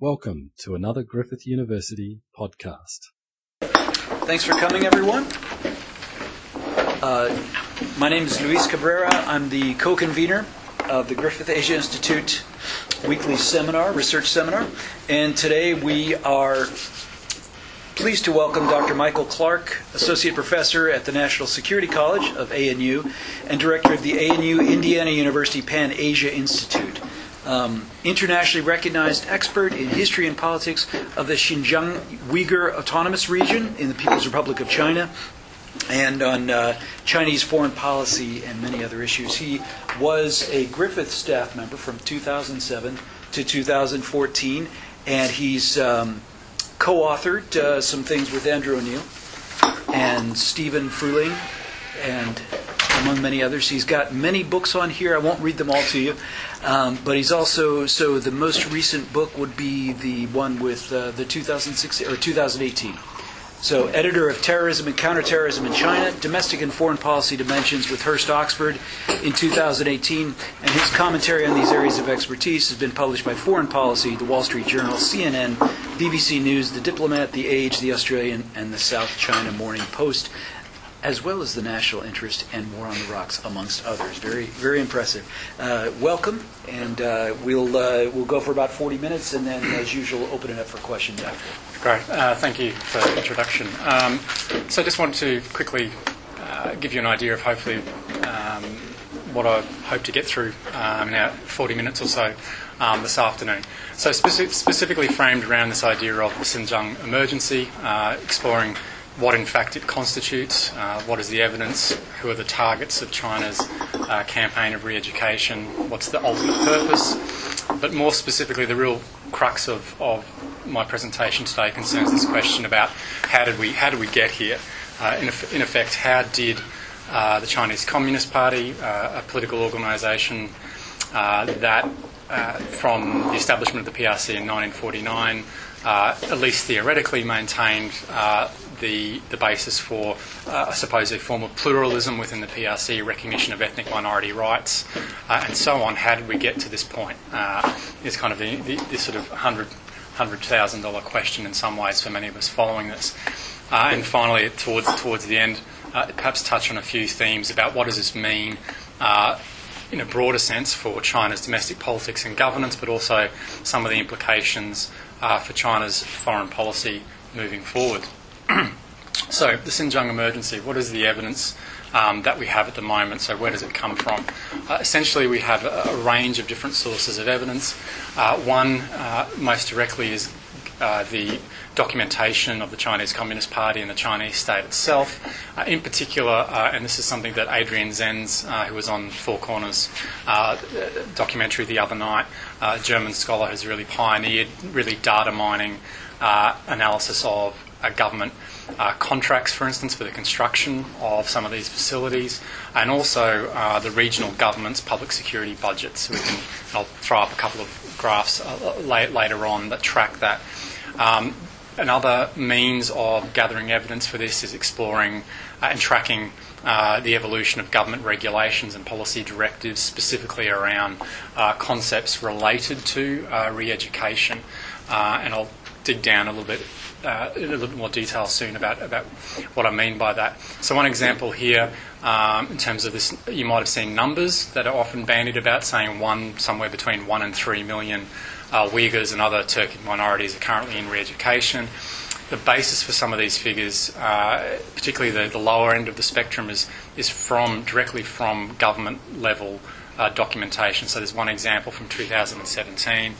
Welcome to another Griffith University podcast. Thanks for coming, everyone. Uh, my name is Luis Cabrera. I'm the co convenor of the Griffith Asia Institute weekly seminar, research seminar. And today we are pleased to welcome Dr. Michael Clarke, Associate Professor at the National Security College of ANU and Director of the ANU Indiana University Pan Asia Institute. Um, internationally recognized expert in history and politics of the Xinjiang Uyghur Autonomous Region in the People's Republic of China and on uh, Chinese foreign policy and many other issues. He was a Griffith staff member from 2007 to 2014, and he's um, co authored uh, some things with Andrew O'Neill and Stephen Fruehling, and among many others. He's got many books on here. I won't read them all to you, um, but he's also so the most recent book would be the one with uh, the 2016 or 2018 so, editor of Terrorism and Counterterrorism in China, Domestic and Foreign Policy Dimensions with Hurst Oxford in 2018, and his commentary on these areas of expertise has been published by Foreign Policy, The Wall Street Journal, CNN, BBC News, The Diplomat, The Age, The Australian, and the South China Morning Post as well as the national interest and War on the Rocks, amongst others. Very, very impressive. Uh, welcome, and uh, we'll uh, we'll go for about 40 minutes, and then, as usual, open it up for questions after. Great. Uh, thank you for the introduction. Um, so, I just want to quickly uh, give you an idea of hopefully um, what I hope to get through um, in our 40 minutes or so um, this afternoon. So, speci- specifically framed around this idea of the Xinjiang emergency, uh, exploring what in fact it constitutes, uh, what is the evidence, who are the targets of China's uh, campaign of re education, what's the ultimate purpose, but more specifically, the real crux of, of my presentation today concerns this question about how did we, how did we get here? Uh, in, in, effect, how did uh, the Chinese Communist Party, uh, a political organisation uh, that from the establishment of the PRC in 1949, at least theoretically maintained the, the basis for, uh, I suppose, a form of pluralism within the PRC, recognition of ethnic minority rights, uh, and so on. How did we get to this point? Uh, is kind of the, the, this sort of hundred hundred thousand dollar question in some ways for many of us following this. Uh, and finally, towards towards the end, uh, perhaps touch on a few themes about what does this mean. Uh, in a broader sense, for China's domestic politics and governance, but also some of the implications for China's foreign policy moving forward. so, the Xinjiang emergency, what is the evidence um, that we have at the moment? So, where does it come from? Uh, essentially, we have a, a, range of different sources of evidence. Uh, one, uh, most directly, is uh, the documentation of the Chinese Communist Party and the Chinese state itself. Uh, in particular, uh, and this is something that Adrian Zenz, uh, who was on Four Corners uh, documentary the other night, a German scholar has really pioneered really data mining analysis of uh, government uh, contracts, for instance, for the construction of some of these facilities, and also uh, the regional government's public security budgets. We can, I'll throw up a couple of graphs uh, later on that track that. Um, another means of gathering evidence for this is exploring uh, and tracking uh, the evolution of government regulations and policy directives, specifically around uh, concepts related to uh, re education. and I'll dig down a little bit uh, in a little bit more detail soon about, about what I mean by that. So, one example here, um, in terms of this, you might have seen numbers that are often bandied about, saying one somewhere between one and three million uh, Uyghurs and other Turkic minorities are currently in re education. The basis for some of these figures, uh, particularly the, the, lower end of the spectrum, is, is from directly from government level uh, documentation. So, there's one example from 2017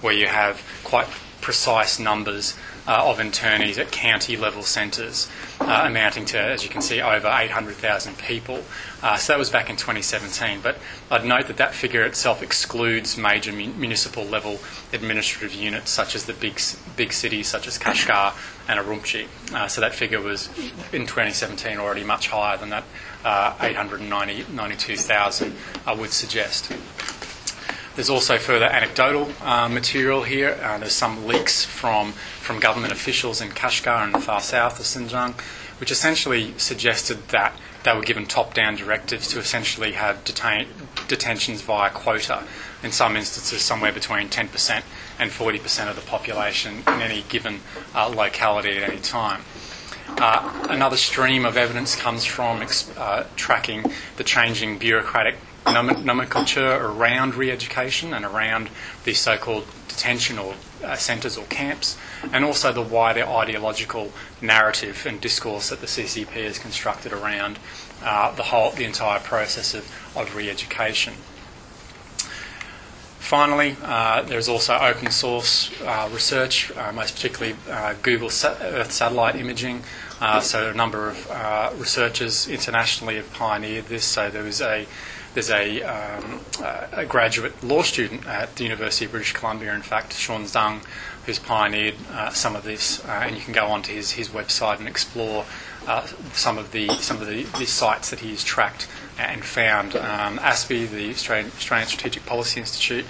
where you have quite precise numbers uh, of internees at county level centres, uh, amounting to, as you can see, over 800,000 people. Uh, so that was back in 2017. But I'd note that that figure itself excludes major municipal level administrative units, such as the big, big cities such as Kashgar and Urumqi. Uh, so that figure was in 2017 already much higher than that 892,000 I would suggest. There's also further anecdotal uh, material here. Uh, there's some leaks from, from government officials in Kashgar and the far south of Xinjiang, which essentially suggested that they were given top down directives to essentially have detain- detentions via quota. in some instances somewhere between 10% and 40% of the population in any given uh, locality at any time. Uh, another stream of evidence comes from uh, tracking the changing bureaucratic nomenclature around re education and around the so called detention or uh, centres or camps, and also the wider ideological narrative and discourse that the CCP has constructed around uh, the whole, the entire process of, of re education. Finally, uh, there's also open source uh, research, uh, most particularly uh, Google sa- Earth satellite imaging. Uh, so a number of uh, researchers internationally have pioneered this. So there was a there's a, um, a graduate law student at the University of British Columbia, in fact, Shawn Zhang, who's pioneered some of this, and you can go onto his, his website and explore some of the some of the, the sites that he's tracked and found. Um, ASPI, the Australian, Australian, Strategic Policy Institute,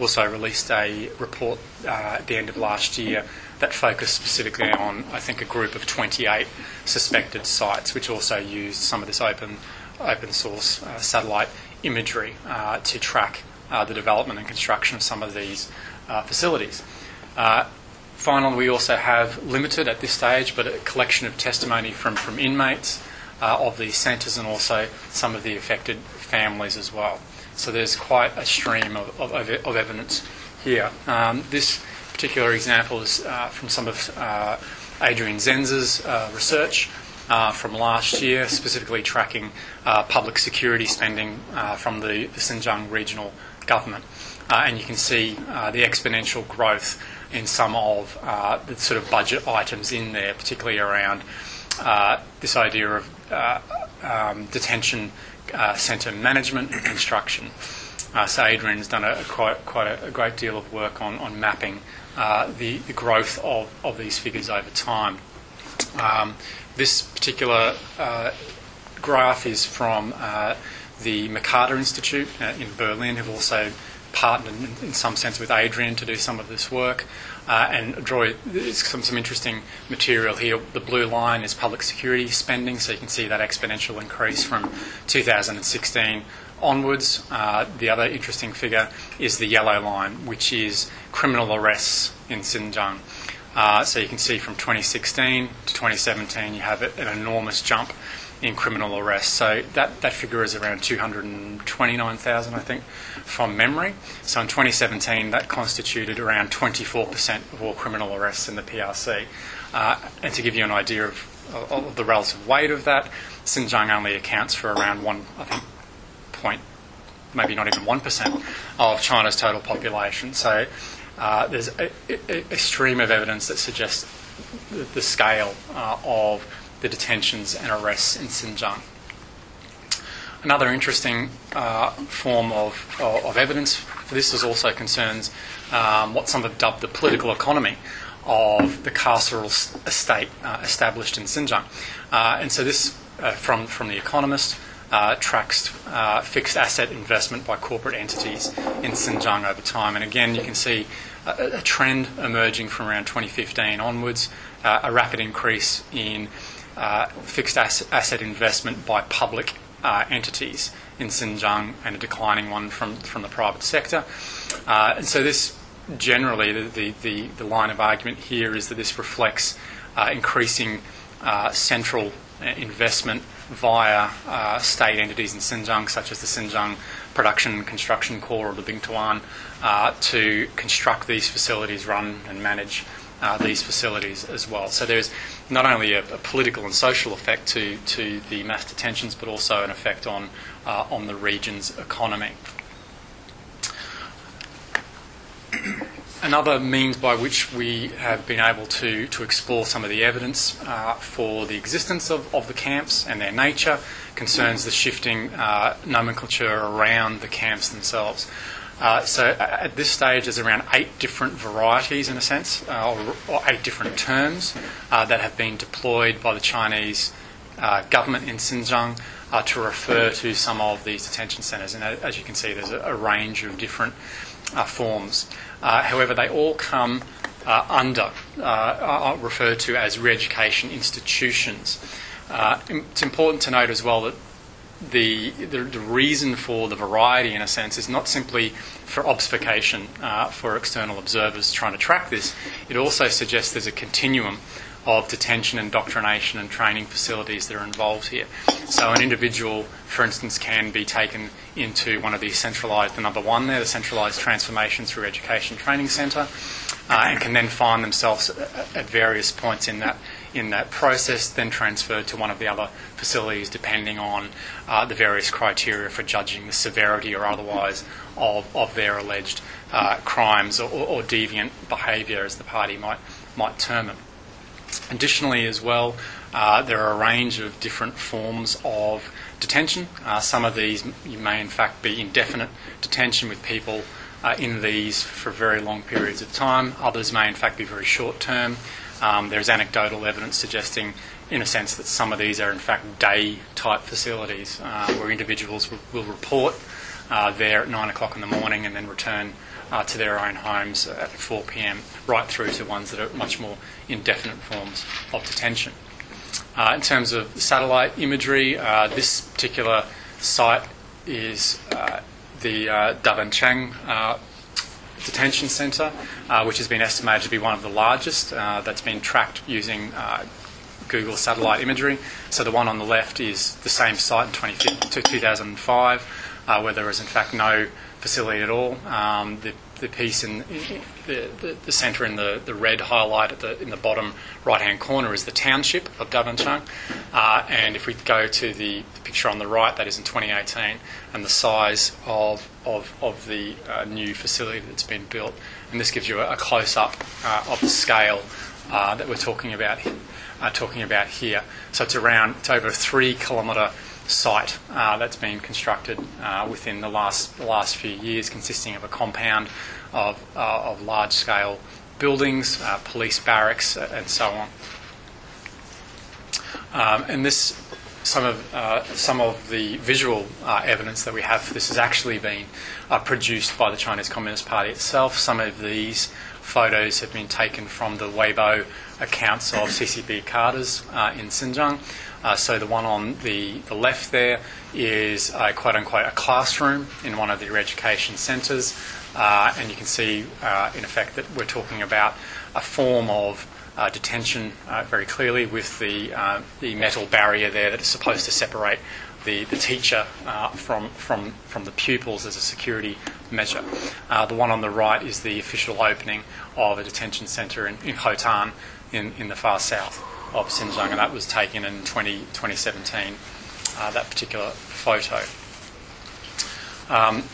also released a report uh, at the end of last year that focused specifically on, I think, a group of 28 suspected sites, which also used some of this open, open source uh, satellite imagery uh, to track uh, the development and construction of some of these uh, facilities. Uh, finally, we also have limited at this stage, but a collection of testimony from, from inmates uh, of these centres and also some of the affected families as well. So there's quite a stream of, of, of evidence here. Um, this particular example is uh, from some of uh, Adrian Zenz's uh, research. Uh, from last year, specifically tracking uh, public security spending from the, the, Xinjiang regional government. and you can see the exponential growth in some of the sort of budget items in there, particularly around this idea of uh, um, detention uh, centre management and construction. Uh, so Adrian's done a, a quite, quite a, a, great deal of work on, on mapping uh, the, the, growth of, of these figures over time. Um, this particular uh, graph is from uh, the Mercator Institute in Berlin, who've also partnered in, in, some sense with Adrian to do some of this work uh, and draw some, some interesting material here. The blue line is public security spending, so you can see that exponential increase from 2016 onwards. Uh, the other interesting figure is the yellow line, which is criminal arrests in Xinjiang. Uh, so you can see from 2016 to 2017, you have an enormous jump in criminal arrests. So that, that figure is around 229,000, I think, from memory. So in 2017, that constituted around 24% of all criminal arrests in the PRC. Uh, and to give you an idea of, the relative weight of that, Xinjiang only accounts for around one, I think, point, maybe not even 1% of China's total population. So uh, there's a, a, a, stream of evidence that suggests the, the scale uh, of the detentions and arrests in Xinjiang. Another interesting uh, form of, of, evidence for this is also concerns um, what some have dubbed the political economy of the carceral estate uh, established in Xinjiang. Uh, and so this, uh, from, from The Economist, uh, tracks uh, fixed asset investment by corporate entities in Xinjiang over time. And again, you can see a, a trend emerging from around 2015 onwards, a rapid increase in uh, fixed asset investment by public uh, entities in Xinjiang and a declining one from, from the private sector. Uh, and so, this generally, the, the, the, line of argument here is that this reflects uh, increasing uh, central investment via uh, state entities in Xinjiang, such as the Xinjiang Production and Construction Corps or the Bingtuan, to construct these facilities, run and manage uh, these facilities as well. So there's not only a, a, political and social effect to, to the mass detentions, but also an effect on, uh, on the region's economy. Another means by which we have been able to, to explore some of the evidence uh, for the existence of, of the camps and their nature concerns the shifting uh, nomenclature around the camps themselves. Uh, so at this stage, there's around eight different varieties, in a sense, uh, or, or, eight different terms uh, that have been deployed by the Chinese uh, government in Xinjiang to refer to some of these detention centres. And as you can see, there's a, a range of different forms. Uh, however, they all come uh, under, uh, are referred to as re-education institutions. it's important to note as well that the, the, the reason for the variety, in a sense, is not simply for obfuscation uh, for external observers trying to track this. It also suggests there's a continuum of detention, indoctrination, and training facilities that are involved here. So, an individual, for instance, can be taken into one of these centralised, the number one there, the centralised transformation through education training centre, uh, and can then find themselves at various points in that in that process, then transferred to one of the other facilities, depending on uh, the various criteria for judging the severity or otherwise of, of their alleged uh, crimes or, or deviant behaviour, as the party might might term it. Additionally, as well, uh, there are a range of different forms of detention. Uh, some of these you may, in fact, be indefinite detention with people uh, in these for very long periods of time. Others may, in fact, be very short term. Um, there's anecdotal evidence suggesting, in a sense, that some of these are, in fact, day type facilities uh, where individuals will, report uh, there at 9 o'clock in the morning and then return uh, to their own homes at 4 pm, right through to ones that are much more indefinite forms of detention. Uh, in terms of satellite imagery, uh, this particular site is uh, the uh, Dabancheng uh, Detention Centre, uh, which has been estimated to be one of the largest uh, that's been tracked using Google satellite imagery. So the one on the left is the same site in 2005, where there is in fact no facility at all. Um, the, the piece in, the, the, the, centre in the, the red highlight at the, in the bottom right hand corner is the township of Dabancheng. Uh, and if we go to the, the, picture on the right, that is in 2018, and the size of, of, of the uh, new facility that's been built. And this gives you a, a close up uh, of the scale uh, that we're talking about, uh, talking about here. So it's around, it's over a three kilometre site uh, that's been constructed uh, within the last last few years, consisting of a compound of uh, of large scale buildings, uh, police barracks, uh, and so on. Um, and this some of uh, some of the visual evidence that we have this has actually been produced by the Chinese Communist Party itself. Some of these photos have been taken from the Weibo accounts of CCP cadres in Xinjiang. Uh, so the one on the, the left there is a quote unquote a classroom in one of the education centres, uh, and you can see uh, in effect that we're talking about a form of uh, detention uh, very clearly with the uh, the metal barrier there that is supposed to separate the, the teacher from, from, from the pupils as a security measure. the one on the right is the official opening of a detention centre in, in Hotan in, in the far south of Xinjiang, and that was taken in 20, 2017, uh, that particular photo. Um,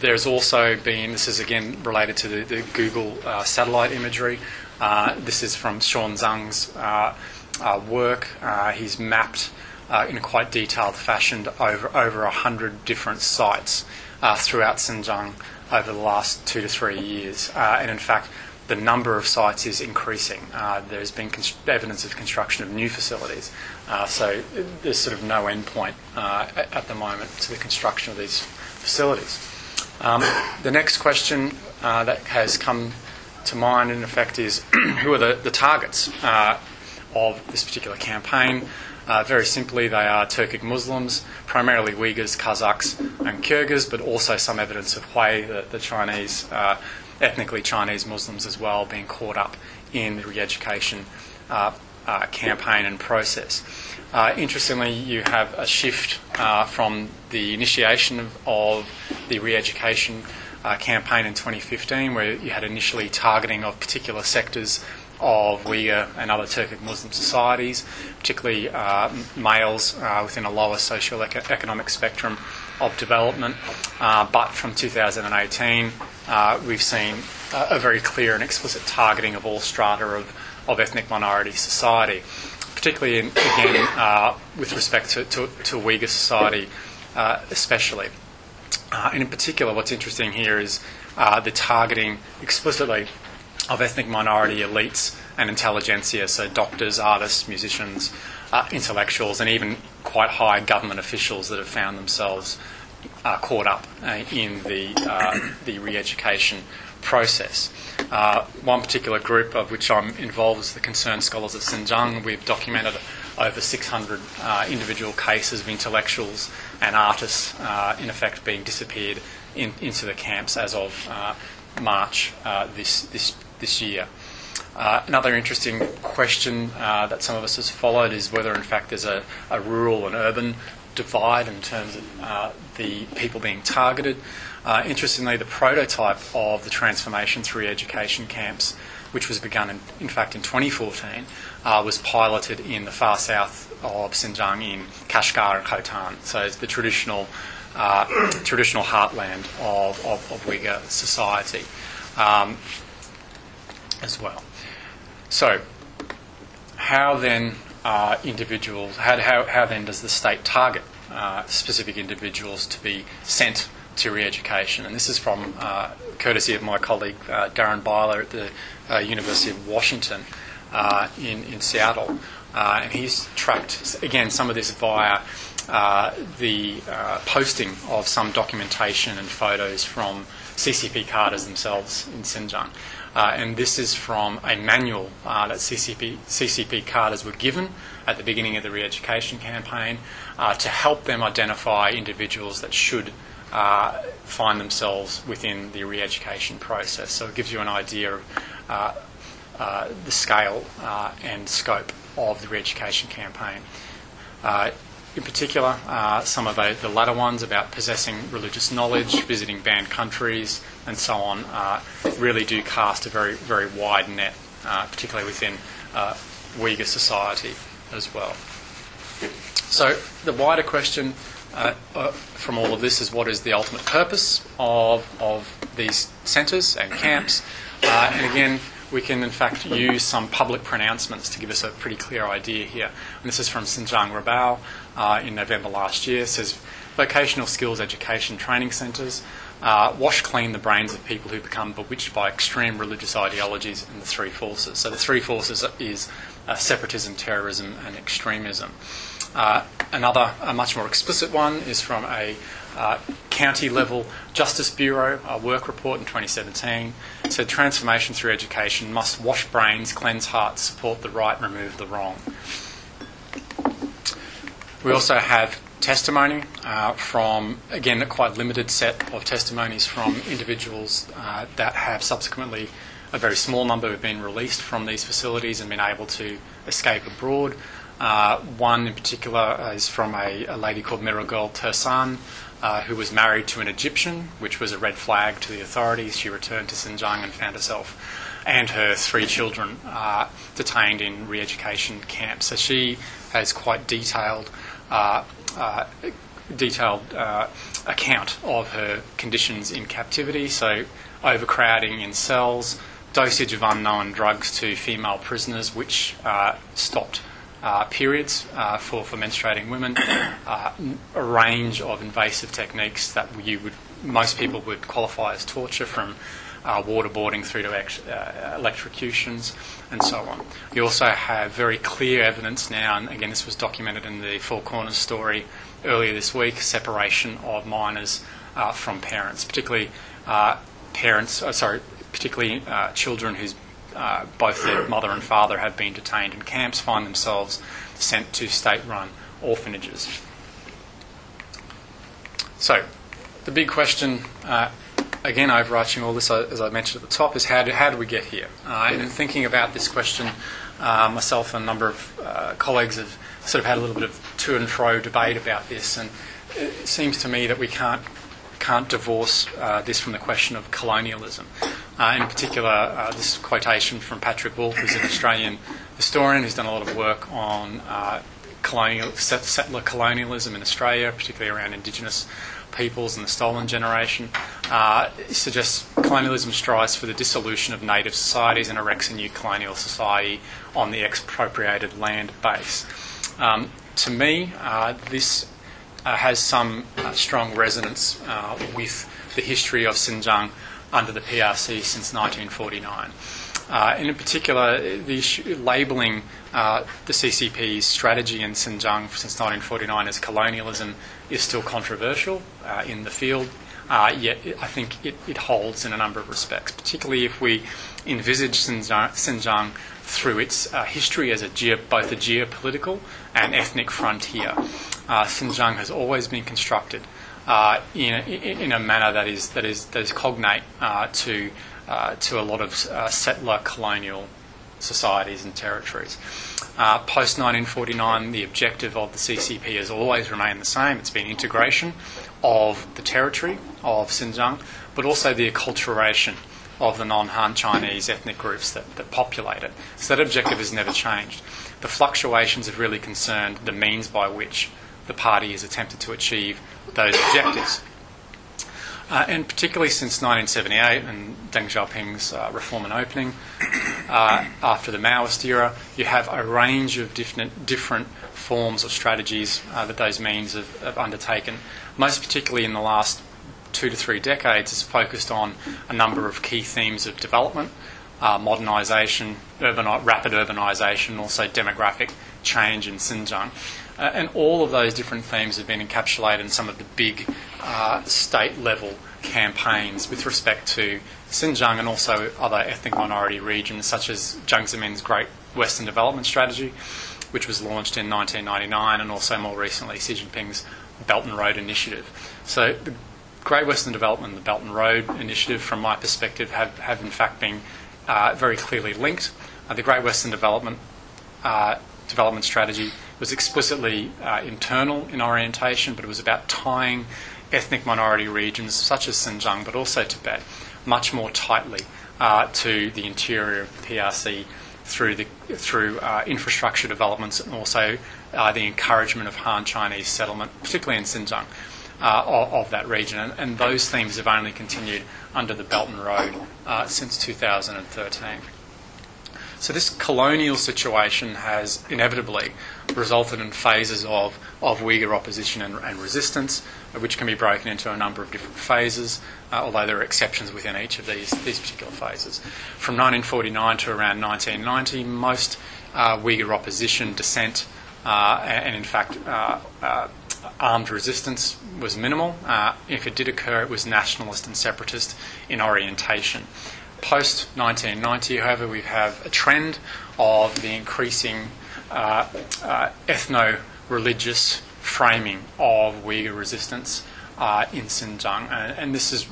there's also been, this is again related to the, the Google uh, satellite imagery. Uh, this is from Shawn Zhang's uh, uh, work. Uh, he's mapped in a quite detailed fashion over over 100 different sites throughout Xinjiang over the last two to three years. and in fact, the number of sites is increasing. Uh, there's been evidence of construction of new facilities, uh, so there's sort of no end point uh, at the moment to the construction of these facilities. Um, the next question uh, that has come to mind, in effect, is who are the, the targets uh, of this particular campaign? Uh, very simply, they are Turkic Muslims, primarily Uyghurs, Kazakhs, and Kyrgyz, but also some evidence of Hui, the, the Chinese ethnically Chinese Muslims as well being caught up in the re education uh, uh, campaign and process. Uh, interestingly, you have a shift uh, from the initiation of, of the re education uh, campaign in 2015, where you had initially targeting of particular sectors of Uyghur and other Turkic Muslim societies, particularly uh, males within a lower socio-economic spectrum of development. Uh, but from 2018, uh, we've seen a very clear and explicit targeting of all strata of, of ethnic minority society, particularly in, again uh, with respect to, to, to Uyghur society, uh, especially. and in particular, what's interesting here is the targeting explicitly of ethnic minority elites and intelligentsia, so doctors, artists, musicians, uh, intellectuals, and even quite high government officials that have found themselves uh, caught up uh, in the, uh, the re education process. Uh, one particular group of which I'm involved is the Concerned Scholars of Xinjiang. We've documented over 600 uh, individual cases of intellectuals and artists, in effect, being disappeared in, into the camps as of March this, this, this year. Uh, another interesting question uh, that some of us has followed is whether, in fact, there's a, a rural and urban divide in terms of uh, the people being targeted. Uh, interestingly, the prototype of the transformation through education camps, which was begun, in, in fact, in 2014, uh, was piloted in the far south of Xinjiang in Kashgar and Khotan. So it's the traditional, uh, traditional heartland of, of, of Uyghur society um, as well. So, how then uh, individuals, how, how, how, then does the state target uh, specific individuals to be sent to re education? And this is from uh, courtesy of my colleague uh, Darren Byler at the uh, University of Washington uh, in, in Seattle. and he's tracked, again, some of this via the posting of some documentation and photos from CCP cadres themselves in Xinjiang. Uh, and this is from a manual uh, that CCP, CCP were given at the beginning of the re education campaign uh, to help them identify individuals that should uh, find themselves within the re education process. So it gives you an idea of uh, uh, the scale and scope of the re education campaign in particular, uh, some of the, the, latter ones about possessing religious knowledge, visiting banned countries, and so on, uh, really do cast a very, very wide net, uh, particularly within uh, Uyghur society as well. So, the wider question uh, uh, from all of this is what is the ultimate purpose of, of these centres and camps? and again, we can in fact use some public pronouncements to give us a pretty clear idea here. And this is from Xinjiang Ribao uh, in November last year. It says vocational skills education training centres uh, wash clean the brains of people who become bewitched by extreme religious ideologies and the three forces. So the three forces is uh, separatism, terrorism, and extremism. Uh, another, a much more explicit one, is from a uh, county level Justice Bureau work report in 2017. It said transformation through education must wash brains, cleanse hearts, support the right, remove the wrong. We also have testimony uh, from, again, a quite limited set of testimonies from individuals uh, that have subsequently, a very small number have been released from these facilities and been able to escape abroad. Uh, one in particular is from a, a lady called Mihrigul Tursun, uh, who was married to an Egyptian, which was a red flag to the authorities. She returned to Xinjiang and found herself and her three children uh, detained in re education camps. So she has quite detailed. Uh, uh, detailed uh, account of her conditions in captivity. So, overcrowding in cells, dosage of unknown drugs to female prisoners, which uh, stopped uh, periods uh, for, for menstruating women, uh, a range of invasive techniques that you would most people would qualify as torture from uh, waterboarding through to ex- uh, electrocutions and so on. You also have very clear evidence now, and again, this was documented in the Four Corners story earlier this week separation of minors uh, from parents, particularly parents, sorry, particularly children whose both their mother and father have been detained in camps find themselves sent to state run orphanages. So, the big question again, overarching all this, uh, as I mentioned at the top, is how do, how do we get here? Uh, and in thinking about this question, uh, myself and a number of uh, colleagues have sort of had a little bit of to and fro debate about this, and it seems to me that we can't can't divorce uh, this from the question of colonialism. Uh, in particular, this quotation from Patrick Wolfe, who's an Australian historian who's done a lot of work on colonial settler colonialism in Australia, particularly around Indigenous peoples and the stolen generation, uh, suggests colonialism strives for the dissolution of native societies and erects a new colonial society on the expropriated land base. Um, to me, uh, this uh, has some uh, strong resonance uh, with the history of Xinjiang under the PRC since 1949. Uh, and in particular, the issue, labelling uh, the CCP's strategy in Xinjiang since 1949 as colonialism is still controversial uh, in the field. uh, yet I think it, it holds in a number of respects, particularly if we envisage Xinjiang, Xinjiang through its uh, history as a geo, both a geopolitical and ethnic frontier. Uh, Xinjiang has always been constructed uh, in, a, in, a, manner that is, that is, that is cognate uh, to, uh, to a lot of uh, settler colonial societies and territories. Post 1949, the objective of the CCP has always remained the same. It's been integration of the territory of Xinjiang, but also the acculturation of the non Han Chinese ethnic groups that, that populate it. So that objective has never changed. The fluctuations have really concerned the means by which the party has attempted to achieve those objectives. Uh, and particularly since 1978 and Deng Xiaoping's uh, reform and opening, uh, after the Maoist era, you have a range of different, different forms or strategies uh, that those means have, have, undertaken. Most particularly in the last two to three decades, is focused on a number of key themes of development, uh, modernisation, rapid urbanisation, also demographic change in Xinjiang. Uh, and all of those different themes have been encapsulated in some of the big uh, state level campaigns with respect to Xinjiang and also other ethnic minority regions, such as Jiang Zemin's Great Western Development Strategy, which was launched in 1999, and also more recently Xi Jinping's Belt and Road Initiative. So the Great Western Development and the Belt and Road Initiative, from my perspective, have, have in fact been uh, very clearly linked. Uh, the Great Western Development uh, development strategy was explicitly uh, internal in orientation, but it was about tying ethnic minority regions such as Xinjiang, but also Tibet, much more tightly uh, to the interior of the PRC through the through uh, infrastructure developments and also uh, the encouragement of Han Chinese settlement, particularly in Xinjiang. Uh, of, that region, and, and, those themes have only continued under the Belt and Road uh, since 2013. So this colonial situation has inevitably resulted in phases of, of Uyghur opposition and, and resistance, which can be broken into a number of different phases, uh, although there are exceptions within each of these, these particular phases. From 1949 to around 1990, most uh, Uyghur opposition, dissent, uh, and in fact, uh, uh, armed resistance was minimal. Uh, if it did occur, it was nationalist and separatist in orientation. Post 1990, however, we have a trend of the increasing uh, uh, ethno religious framing of Uyghur resistance uh, in Xinjiang, and, and, this has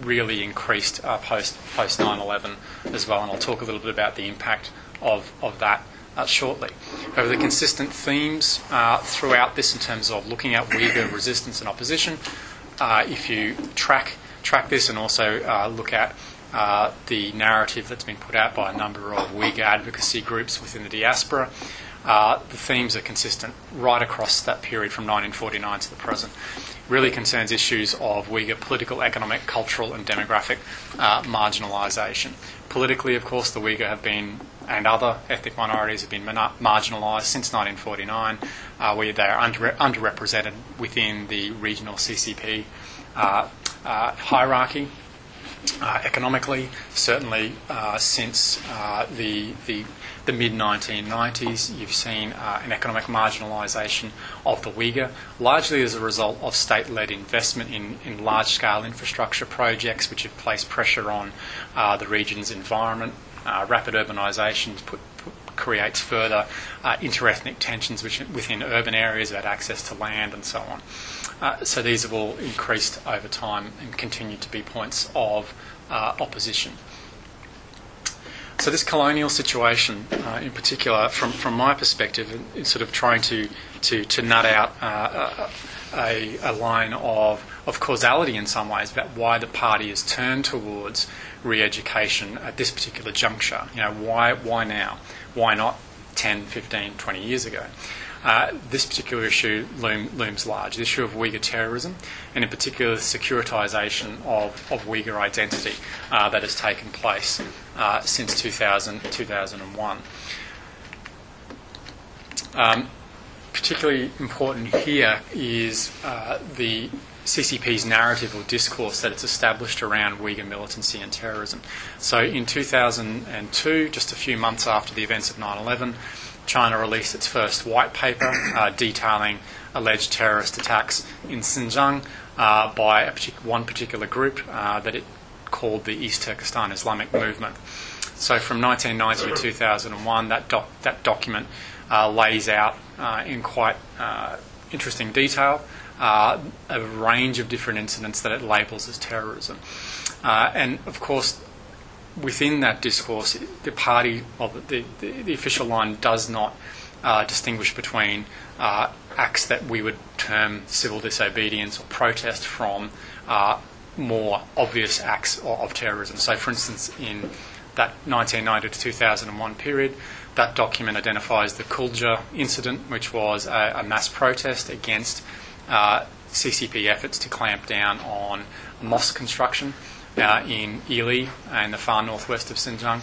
really increased uh, post post 9/11 as well. And I'll talk a little bit about the impact of of that uh, shortly. However, the consistent themes uh, throughout this, in terms of looking at Uyghur resistance and opposition, if you track track this and also look at uh, the narrative that's been put out by a number of Uyghur advocacy groups within the diaspora. Uh, the themes are consistent right across that period from 1949 to the present. Really concerns issues of Uyghur political, economic, cultural, and demographic uh, marginalisation. Politically, of course, the Uyghur have been and other ethnic minorities have been marginalised since 1949, uh, where they are under- underrepresented within the regional CCP uh, uh, hierarchy uh, economically, certainly uh, since uh, the, the, the mid 1990s, you've seen uh, an economic marginalisation of the Uyghur, largely as a result of state led investment in, in large scale infrastructure projects which have placed pressure on uh, the region's environment. Uh, rapid urbanisation put, put, creates further interethnic tensions which, within urban areas about access to land and so on. Uh, so these have all increased over time and continue to be points of uh, opposition. So this colonial situation, uh, in particular, from, from my perspective, is sort of trying to to, to nut out uh, a, a line of of causality in some ways about why the party has turned towards re-education at this particular juncture. You know, why why now? Why not 10, 15, 20 years ago? Uh, this particular issue loom, looms large the issue of Uyghur terrorism, and in particular the securitisation of, of Uyghur identity uh, that has taken place uh, since 2000, 2001. Um, particularly important here is uh, the CCP's narrative or discourse that it's established around Uyghur militancy and terrorism. So in 2002, just a few months after the events of 9 11, China released its first white paper uh, detailing alleged terrorist attacks in Xinjiang. uh, by partic- one particular group uh, that it called the East Turkestan Islamic Movement. So from 1990 to 2001, that, doc- that document uh, lays out uh, in quite uh, interesting detail uh, a range of different incidents that it labels as terrorism. Uh, and of course, within that discourse, the party, well, the, the, the official line does not uh, distinguish between uh, acts that we would term civil disobedience or protest from uh, more obvious acts of, of terrorism. So, for instance, in that 1990 to 2001 period, that document identifies the Kulja incident, which was a, a mass protest against uh, CCP efforts to clamp down on mosque construction uh, in Ili in the far northwest of Xinjiang.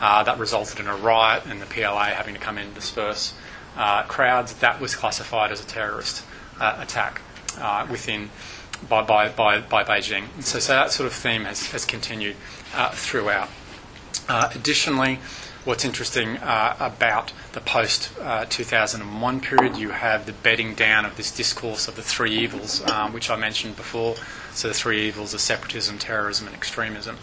Uh, that resulted in a riot and the PLA having to come in and disperse uh, crowds. That was classified as a terrorist uh, attack within by, by, by, by Beijing. And so, so that sort of theme has, has continued throughout. additionally, what's interesting uh, about the post uh, 2001 period, you have the bedding down of this discourse of the three evils, um, which I mentioned before. So the three evils are separatism, terrorism, and extremism,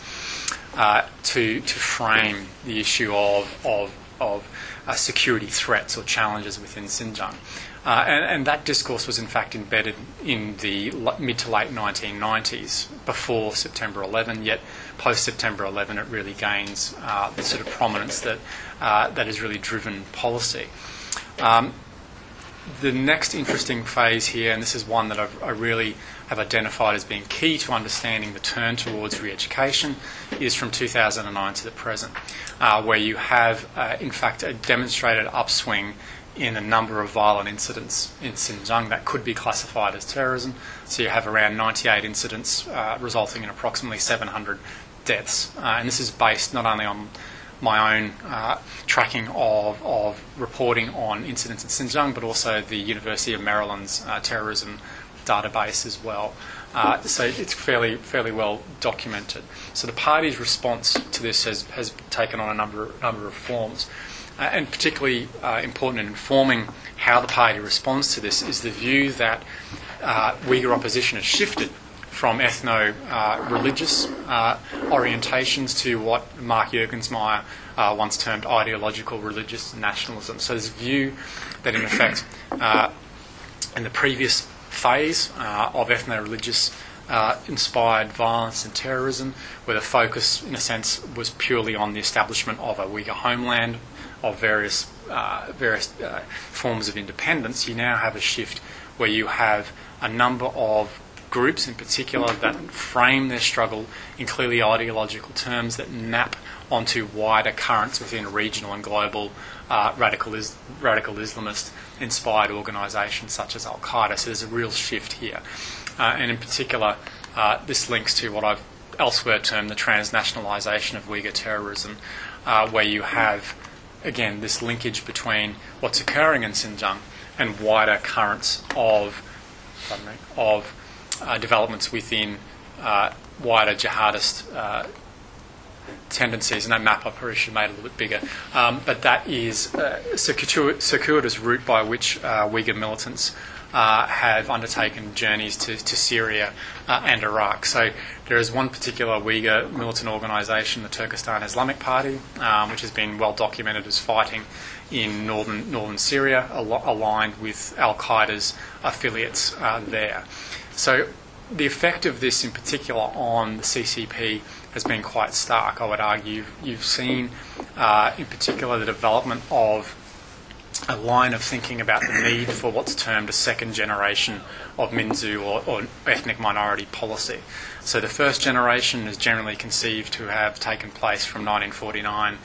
uh, to to frame the issue of of of uh, security threats or challenges within Xinjiang. Uh, and, and, that discourse was in fact embedded in the mid to late 1990s, before September 11. Yet post September 11, it really gains uh, the sort of prominence that uh, that has really driven policy. Um, the next interesting phase here, and this is one that I've, i really have identified as being key to understanding the turn towards re-education, is from 2009 to the present, uh, where you have, uh, in fact, a demonstrated upswing in a number of violent incidents in Xinjiang that could be classified as terrorism. So you have around 98 incidents uh, resulting in approximately 700 deaths. Uh, and this is based not only on my own uh, tracking of, of reporting on incidents in Xinjiang, but also the University of Maryland's uh, terrorism database as well. Uh, so it's fairly fairly well documented. So the party's response to this has, has taken on a number number of forms. Uh, and particularly uh, important in informing how the party responds to this is the view that uh, Uyghur opposition has shifted from ethno uh, religious uh, orientations to what Mark Juergensmeyer uh, once termed ideological religious nationalism. So a view that, in effect, in the previous phase of ethno religious uh, inspired violence and terrorism, where the focus, in a sense, was purely on the establishment of a Uyghur homeland of various uh, various uh, forms of independence, you now have a shift where you have a number of groups in particular that frame their struggle in clearly ideological terms that map onto wider currents within regional and global uh, radical, is- radical Islamist inspired organisations such as Al Qaeda. So there's a real shift here. Uh, and in particular, uh, this links to what I've elsewhere termed the transnationalisation of Uyghur terrorism, uh, where you have again, this linkage between what's occurring in Xinjiang and wider currents of, of uh, developments within uh, wider jihadist uh, tendencies, and that map I should made a little bit bigger. Um, but that is uh, a circuitous route by which uh, Uyghur militants uh, have undertaken journeys to, to Syria uh, and Iraq. So there is one particular Uyghur militant organisation, the Turkestan Islamic Party, um, which has been well documented as fighting in northern northern Syria, al- aligned with Al Qaeda's affiliates uh, there. So the effect of this, in particular, on the CCP has been quite stark. I would argue you've seen, uh, in particular, the development of a line of thinking about the need for what's termed a second generation of Minzu or, or, ethnic minority policy. So the first generation is generally conceived to have taken place from 1949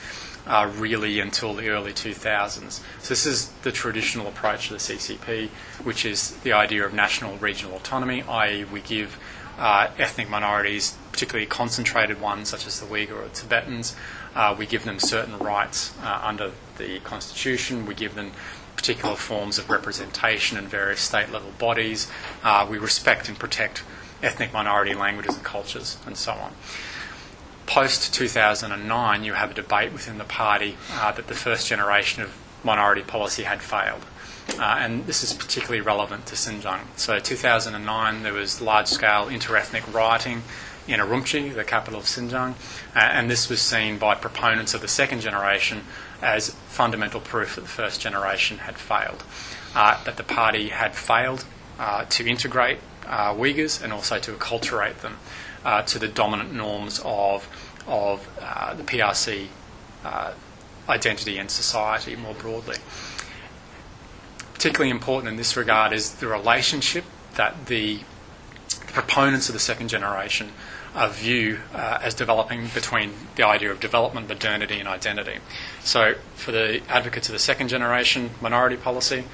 uh, really until the early 2000s. So this is the traditional approach to the CCP, which is the idea of national regional autonomy, i.e., we give uh, ethnic minorities, particularly concentrated ones such as the Uyghur or Tibetans, uh, we give them certain rights uh, under the Constitution. We give them particular forms of representation in various state level bodies. Uh, we respect and protect ethnic minority languages and cultures, and so on. Post 2009, you have a debate within the party uh, that the first generation of minority policy had failed. Uh, and this is particularly relevant to Xinjiang. So, 2009, there was large scale interethnic rioting in Urumqi, the capital of Xinjiang, uh, and this was seen by proponents of the second generation as fundamental proof that the first generation had failed, uh, that the party had failed uh, to integrate uh, Uyghurs and also to acculturate them uh, to the dominant norms of, of the PRC identity and society more broadly. Particularly important in this regard is the relationship that the proponents of the second generation uh, view uh, as developing between the idea of development, modernity, and identity. So, for the advocates of the second generation minority policy,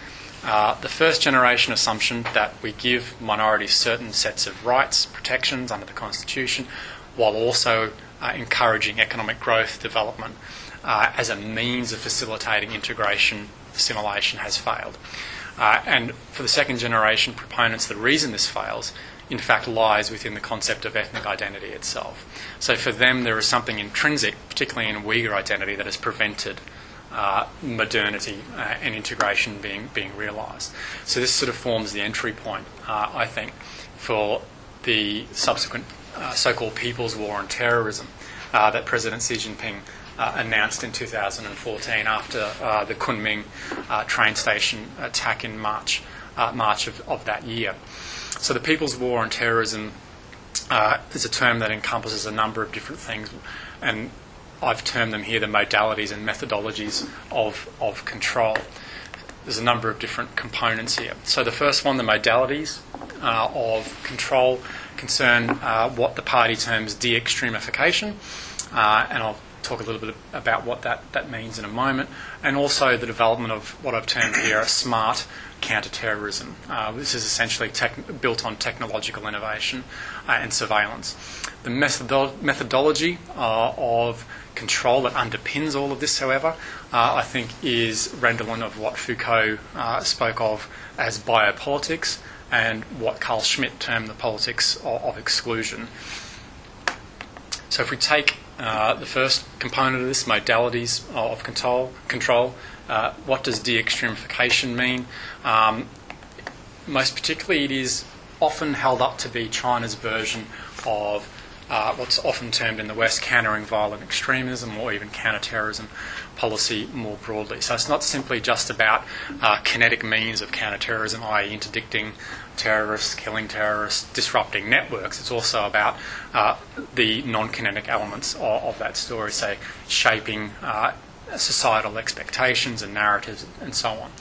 uh, the first generation assumption that we give minorities certain sets of rights, protections under the Constitution, while also uh, encouraging economic growth, development, uh, as a means of facilitating integration, assimilation has failed. Uh, and for the second generation proponents, the reason this fails in fact lies within the concept of ethnic identity itself. So for them, there is something intrinsic, particularly in Uyghur identity, that has prevented uh, modernity uh, and integration being being realised. So this sort of forms the entry point, uh, I think, for the subsequent uh, so-called People's War on Terrorism uh, that President Xi Jinping. Uh, announced in 2014 after the Kunming train station attack in March, March of, of that year. So the People's War on Terrorism uh, is a term that encompasses a number of different things, and I've termed them here the modalities and methodologies of, of control. There's a number of different components here. So the first one, the modalities uh, of control, concern uh, what the party terms de-extremification, uh, and I'll talk a little bit about what that, that means in a moment, and also the development of what I've termed here a smart counterterrorism. Uh, this is essentially tech- built on technological innovation uh, and surveillance. The methodo- methodology uh, of control that underpins all of this, however, uh, I think is redolent of what Foucault uh, spoke of as biopolitics and what Carl Schmitt termed the politics of, of exclusion. So if we take uh, the first component of this, modalities of control, control uh, what does de-extremification mean? Um, most particularly, it is often held up to be China's version of uh, what's often termed in the West countering violent extremism or even counterterrorism policy more broadly. So it's not simply just about uh, kinetic means of counterterrorism, i.e., interdicting terrorists, killing terrorists, disrupting networks. It's also about uh, the non kinetic elements of, of, that story, say, shaping uh, societal expectations and narratives and so on.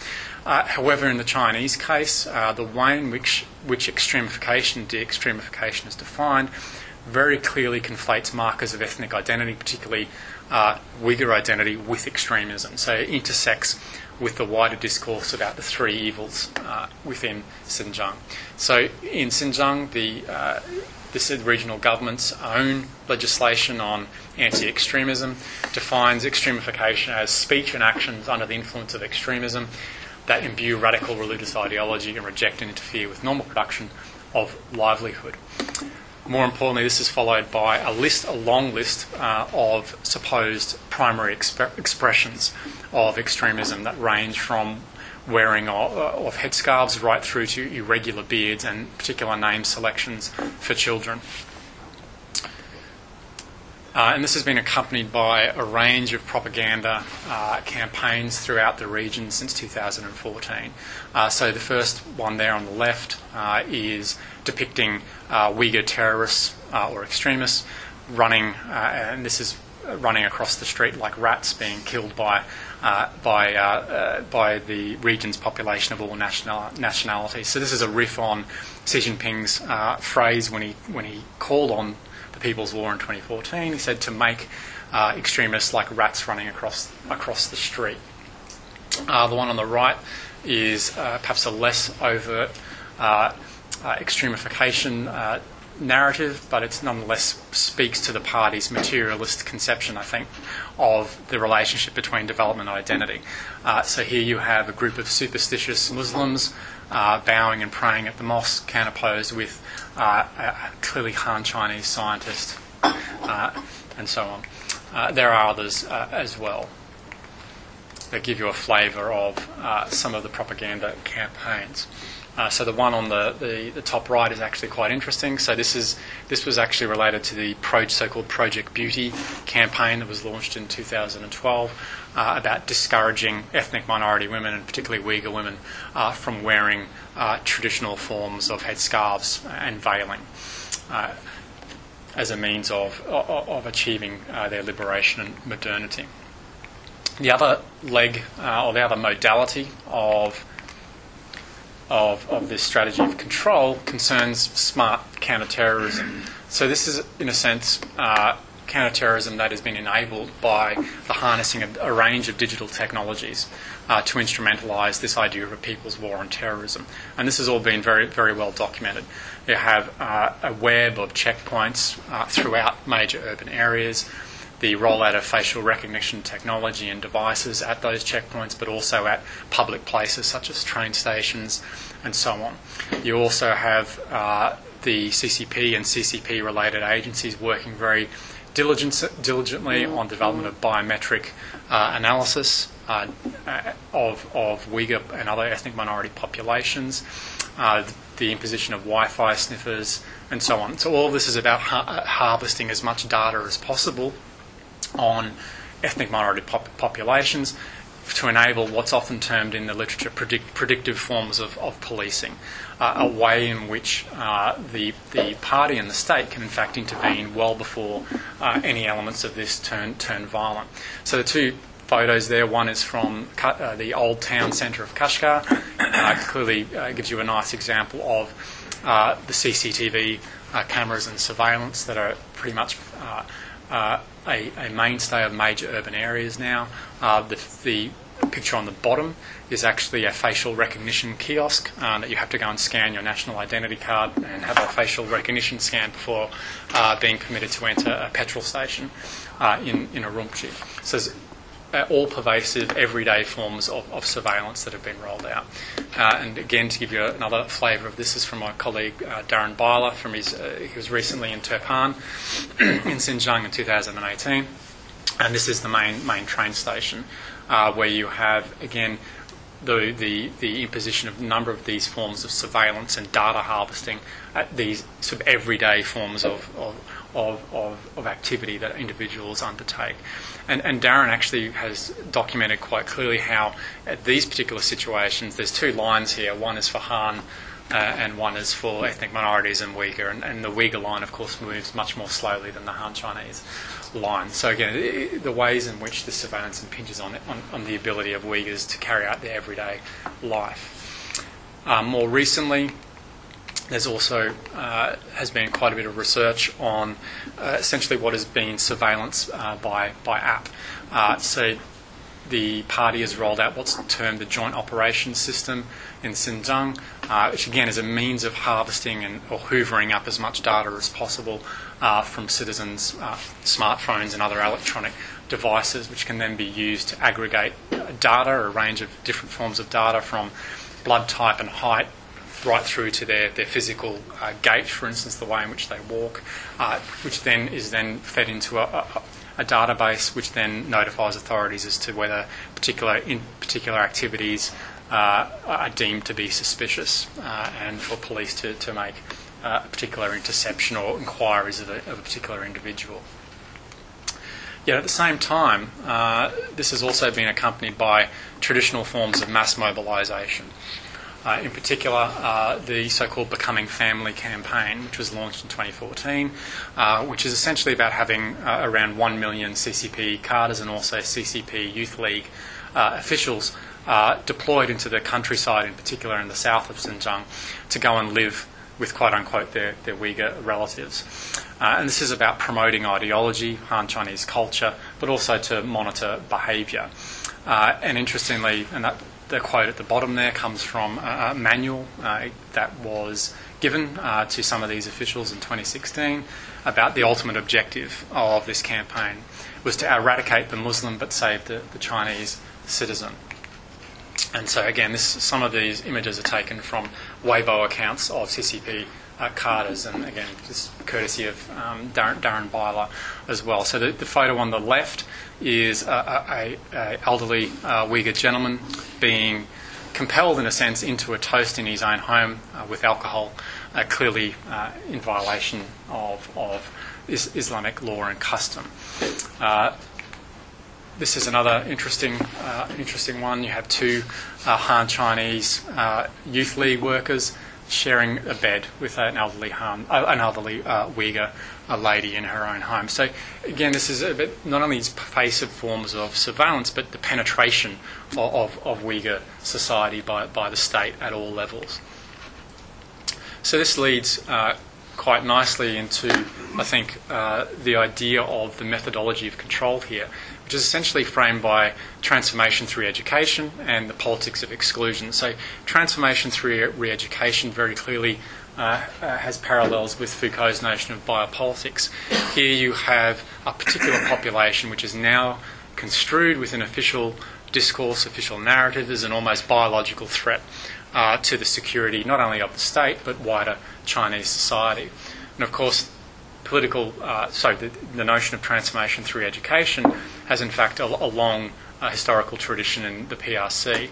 Uh, however, in the Chinese case, uh, the way in which, which extremification, de-extremification is defined very clearly conflates markers of ethnic identity, particularly uh, Uyghur identity, with extremism. So it intersects with the wider discourse about the three evils uh, within Xinjiang. So in Xinjiang, the uh, this regional government's own legislation on anti extremism defines extremification as speech and actions under the influence of extremism that imbue radical religious ideology and reject and interfere with normal production of livelihood. More importantly, this is followed by a list, a long list uh, of supposed primary exp- expressions of extremism that range from wearing of, headscarves right through to irregular beards and particular name selections for children. Uh, and this has been accompanied by a range of propaganda uh, campaigns throughout the region since 2014. Uh, so the first one there on the left uh, is depicting uh, Uyghur terrorists uh, or extremists running, and this is running across the street like rats being killed by uh, by, uh, uh, by the region's population of all national, nationalities. So this is a riff on Xi Jinping's uh, phrase when he, when he called on the People's War in 2014. He said to make uh, extremists like rats running across, across the street. The one on the right is perhaps a less overt extremification narrative, but it nonetheless speaks to the party's materialist conception, I think, of the relationship between development and identity. Uh, so here you have a group of superstitious Muslims uh, bowing and praying at the mosque, counterposed with uh, a clearly Han Chinese scientist, uh, and so on. Uh, there are others uh, as well. that give you a flavour of some of the propaganda campaigns. Uh, so the one on the, the, the, top right is actually quite interesting. So this is this was actually related to the pro, so-called Project Beauty campaign that was launched in 2012 uh, about discouraging ethnic minority women and particularly Uyghur women uh, from wearing uh, traditional forms of headscarves and veiling uh, as a means of of, of achieving uh, their liberation and modernity. The other leg or the other modality of of, of this strategy of control concerns smart counterterrorism. So, this is, in a sense, uh, counterterrorism that has been enabled by the harnessing of a range of digital technologies uh, to instrumentalise this idea of a people's war on terrorism. And this has all been very, very well documented. You have uh, a web of checkpoints uh, throughout major urban areas the rollout of facial recognition technology and devices at those checkpoints, but also at public places such as train stations and so on. You also have uh, the CCP and CCP related agencies working very diligent, diligently on development of biometric uh, analysis uh, of, of Uyghur and other ethnic minority populations, uh, the imposition of Wi Fi sniffers, and so on. So, all of this is about ha- harvesting as much data as possible on ethnic minority pop- populations to enable what's often termed in the literature predict- predictive forms of, of policing, uh, a way in which uh, the, the party and the state can in fact intervene well before uh, any elements of this turn, turn violent. So the two photos there, one is from uh, the old town centre of Kashgar, uh, clearly uh, gives you a nice example of the CCTV cameras and surveillance that are pretty much uh, a, a, mainstay of major urban areas now. Uh, the, the, picture on the bottom is actually a facial recognition kiosk uh, that you have to go and scan your national identity card and have a facial recognition scan before uh, being permitted to enter a petrol station uh, in, in Urumqi. So uh, all pervasive, everyday forms of, of, surveillance that have been rolled out. Uh, and again, to give you another flavour of this, is from my colleague uh, Darren Byler. From his, uh, he was recently in Turpan in Xinjiang in 2018, and this is the main main train station uh, where you have again the, the, the imposition of a number of these forms of surveillance and data harvesting at these sort of everyday forms of, of, of, of, of activity that individuals undertake. And, and Darren actually has documented quite clearly how, at these particular situations, there's two lines here. One is for Han, uh, and one is for ethnic minorities and Uyghur. And, and, the Uyghur line, of course, moves much more slowly than the Han Chinese line. So, again, the ways in which the surveillance impinges on, on, on the ability of Uyghurs to carry out their everyday life. Um, more recently, there's also uh, has been quite a bit of research on uh, essentially what has been surveillance uh, by by app. Uh, so the party has rolled out what's termed the Joint Operations System in Xinjiang, uh, which again is a means of harvesting and or hoovering up as much data as possible uh, from citizens' smartphones and other electronic devices, which can then be used to aggregate data, a range of different forms of data from blood type and height right through to their, their physical uh, gait, for instance, the way in which they walk, uh, which then is then fed into a, a, a, database, which then notifies authorities as to whether particular in particular activities uh, are deemed to be suspicious, uh, and for police to, to make uh, a particular interception or inquiries of a, of a particular individual. Yet at the same time, uh, this has also been accompanied by traditional forms of mass mobilisation. Uh, in particular, uh, the so called Becoming Family campaign, which was launched in 2014, uh, which is essentially about having uh, around 1 million CCP cadres and also CCP Youth League uh, officials uh, deployed into the countryside, in particular in the south of Xinjiang, to go and live with quote unquote their, their Uyghur relatives. and this is about promoting ideology, Han Chinese culture, but also to monitor behaviour. and interestingly, and that the quote at the bottom there comes from a, manual uh, that was given uh, to some of these officials in 2016 about the ultimate objective of this campaign was to eradicate the Muslim but save the, the Chinese citizen. And so again, this, some of these images are taken from Weibo accounts of CCP uh, cadres, and again, just courtesy of um, Darren, Darren Byler as well. So the, the photo on the left is a, a, a elderly uh, Uyghur gentleman being compelled, in a sense, into a toast in his own home uh, with alcohol, uh, clearly uh, in violation of, of is- Islamic law and custom. Uh, this is another interesting, uh, interesting one. You have two Han Chinese youth league workers sharing a bed with an elderly uh, an elderly uh, Uyghur a lady in her own home. So again, this is bit, not only pervasive forms of surveillance, but the penetration of, of, of Uyghur society by, by the state at all levels. So this leads uh, quite nicely into, I think, uh, the idea of the methodology of control here, which is essentially framed by transformation through education and the politics of exclusion. So, transformation through re education very clearly uh, uh, has parallels with Foucault's notion of biopolitics. Here you have a particular population which is now construed within official discourse, official narrative, as an almost biological threat uh, to the security not only of the state but wider Chinese society. And of course, political, uh, sorry, the, the, notion of transformation through education has in fact a, a long uh, historical tradition in the PRC.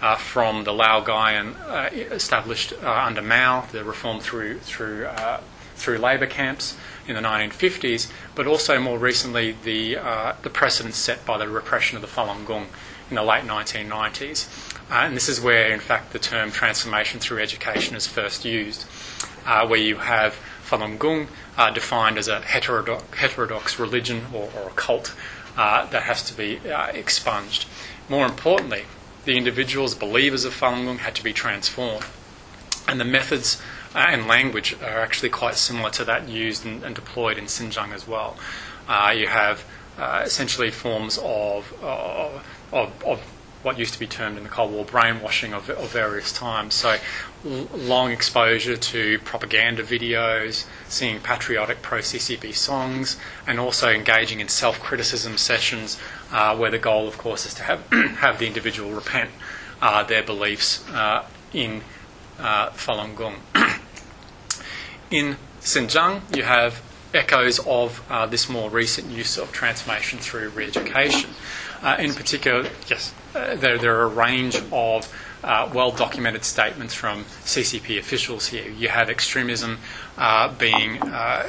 Uh, from the Laogai uh, established uh, under Mao, the reform through through uh, through labour camps in the 1950s, but also more recently the uh, the precedent set by the repression of the Falun Gong in the late 1990s. and this is where, in fact, the term transformation through education is first used, where you have Falun Gong uh, defined as a heterodox, heterodox religion or, or a cult uh, that has to be uh, expunged. More importantly, the individuals, believers of Falun Gong, had to be transformed. And the methods uh, and language are actually quite similar to that used and, and deployed in Xinjiang as well. Uh, you have uh, essentially forms of, of, of what used to be termed in the Cold War brainwashing of, of various times. So, l- long exposure to propaganda videos, singing patriotic pro CCP songs, and also engaging in self criticism sessions uh, where the goal, of course, is to have, have the individual repent uh, their beliefs uh, in uh, Falun Gong. in Xinjiang, you have echoes of uh, this more recent use of transformation through re education. Uh, in particular, yes, uh, there, there, are a range of uh, well documented statements from CCP officials here. You have extremism uh, being, uh,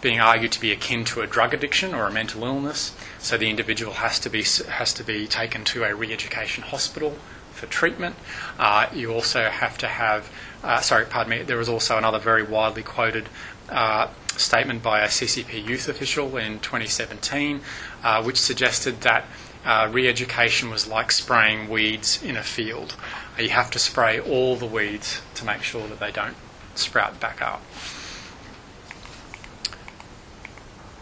being argued to be akin to a drug addiction or a mental illness, so the individual has to be, has to be taken to a re education hospital for treatment. Uh, you also have to have, sorry, pardon me, there was also another very widely quoted statement by a CCP youth official in 2017, uh, which suggested that uh, re education was like spraying weeds in a field. You have to spray all the weeds to make sure that they don't sprout back up.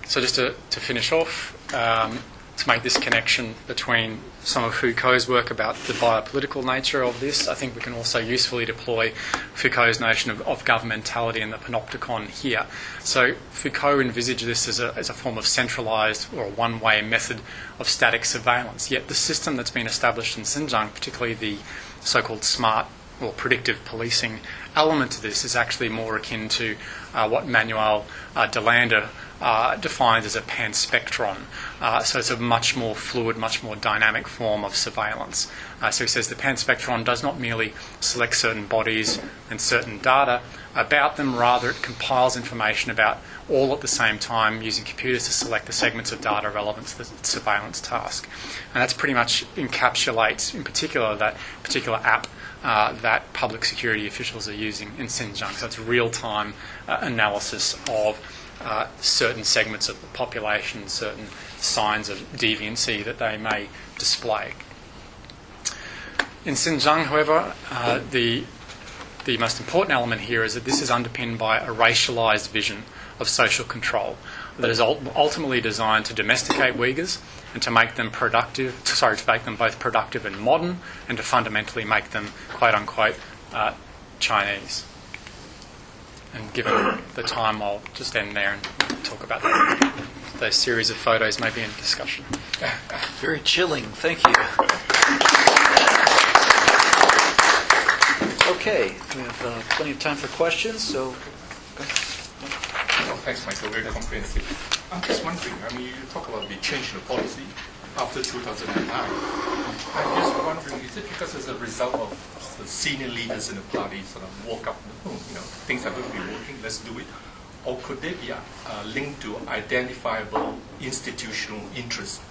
So, just to, to finish off, um, to make this connection between some of Foucault's work about the biopolitical nature of this, I think we can also usefully deploy Foucault's notion of, of governmentality and the panopticon here. So Foucault envisaged this as a, as a form of centralised or one way method of static surveillance. Yet the system that's been established in Xinjiang, particularly the so called smart or predictive policing element to this, is actually more akin to uh, what Manuel uh, DeLanda uh, defined as a panspectron. Uh, so it's a much more fluid, much more dynamic form of surveillance. Uh, so he says the panspectron does not merely select certain bodies and certain data about them, rather, it compiles information about all at the same time using computers to select the segments of data relevant to the surveillance task. And that's pretty much encapsulates, in particular, that particular app uh, that public security officials are using in Xinjiang. So it's real time uh, analysis of uh, certain segments of the population, certain signs of deviancy that they may display. In Xinjiang, however, uh, the, the most important element here is that this is underpinned by a racialized vision of social control that is ultimately designed to domesticate Uyghurs and to make them productive, sorry, to make them both productive and modern, and to fundamentally make them, quote unquote, uh, Chinese. And given the time, I'll just end there and talk about that. those series of photos maybe in discussion. Very chilling. Thank you. Okay, we have uh, plenty of time for questions, so Thanks, Michael. Very comprehensive. I'm just wondering, I mean, you talk about the change in the policy after 2009. I'm just wondering, is it because as a result of the senior leaders in the party sort of woke up, oh, you know, things are going to be working, let's do it? Or could there be a, link to identifiable institutional interest?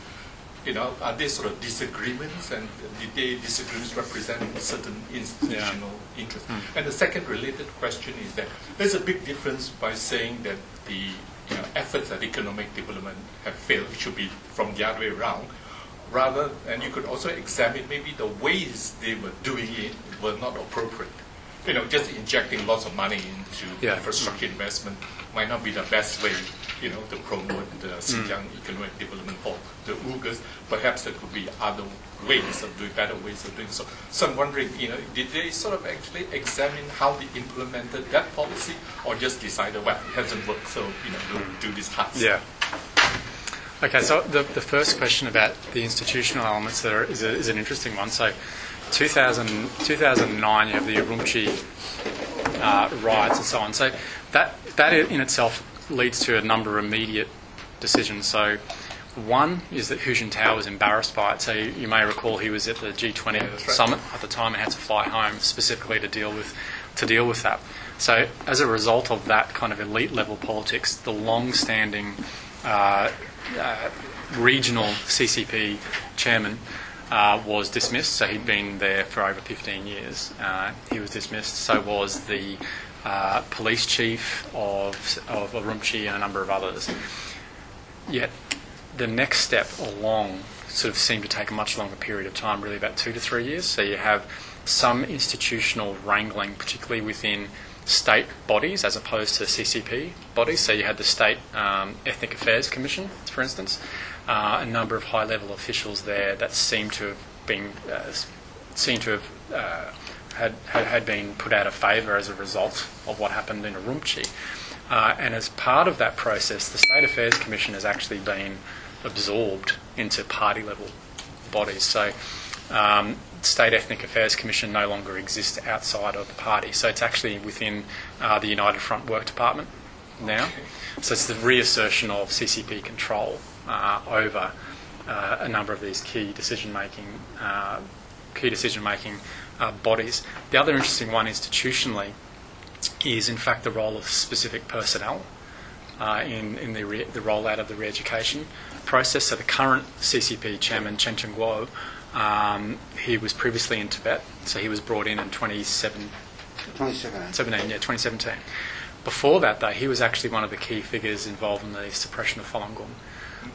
You know, are there sort of disagreements, and did they disagreements represent certain institutional interest? Hmm. And the second related question is that there's a big difference by saying that the you know, efforts at economic development have failed should be from the other way around. Rather, and you could also examine maybe the ways they were doing it were not appropriate. You know, just injecting lots of money into Yeah. Mm. infrastructure investment might not be the best way, you know, to promote the Xinjiang economic development for the Uyghurs. Perhaps there could be other ways of doing, better ways of doing so. So I'm wondering, you know, did they sort of actually examine how they implemented that policy, or just decided, well, it hasn't worked, so you know, we'll do this hard? Yeah. Okay, so the, the first question about the institutional elements there is, a, is an interesting one. So, 2000, 2009, you have the Urumqi uh, riots and so on. So, that, that in itself leads to a number of immediate decisions. So, one is that Hu Jintao was embarrassed by it. So, you, you may recall he was at the G20 that's right. summit at the time and had to fly home specifically to deal with to deal with that. So, as a result of that kind of elite level politics, the long-standing uh, uh, regional CCP chairman uh, was dismissed. So he'd been there for over 15 years. Uh, he was dismissed. So was the uh, police chief of of Urumqi and a number of others. Yet the next step along sort of seemed to take a much longer period of time, really about two to three years. So you have some institutional wrangling, particularly within state bodies as opposed to CCP bodies. So you had the State um, Ethnic Affairs Commission, for instance, uh, a number of high level officials there that seemed to have been uh, seemed to have uh, had, had been put out of favour as a result of what happened in Urumqi. Uh, and as part of that process, the State Affairs Commission has actually been absorbed into party level bodies. So, um, State Ethnic Affairs Commission no longer exists outside of the party. So, it's actually within uh, the United Front Work Department now. So, it's the reassertion of CCP control uh, over uh, a number of these key decision making uh, key decision making uh, bodies. The other interesting one institutionally is in fact the role of specific personnel uh, in, in the, re- the rollout of the re-education process. So the current CCP chairman, Chen Quanguo, um, he was previously in Tibet, so he was brought in in 27, 22nd. 17, yeah, 2017. Before that, though, he was actually one of the key figures involved in the suppression of Falun Gong.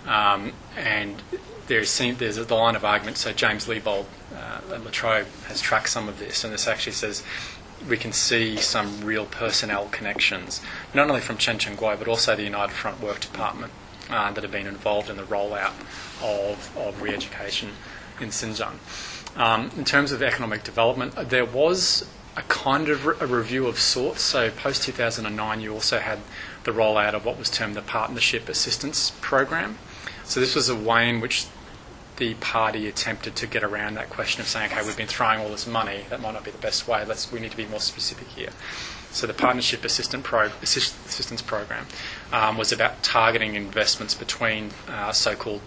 Um, and there's, there's the line of argument, so James Leibold uh, at La Trobe has tracked some of this, and this actually says we can see some real personnel connections, not only from Chen Quanguo, but also the United Front Work Department uh, that have been involved in the rollout of, of re-education in Xinjiang. Um, in terms of economic development, there was a kind of re- a review of sorts. So post 2009, you also had the rollout of what was termed the Partnership Assistance Program. So this was a way in which the party attempted to get around that question of saying, okay, we've been throwing all this money, that might not be the best way. Let's we need to be more specific here. So the Partnership Assistant Pro, Assist, Assistance Program um, was about targeting investments between uh, so-called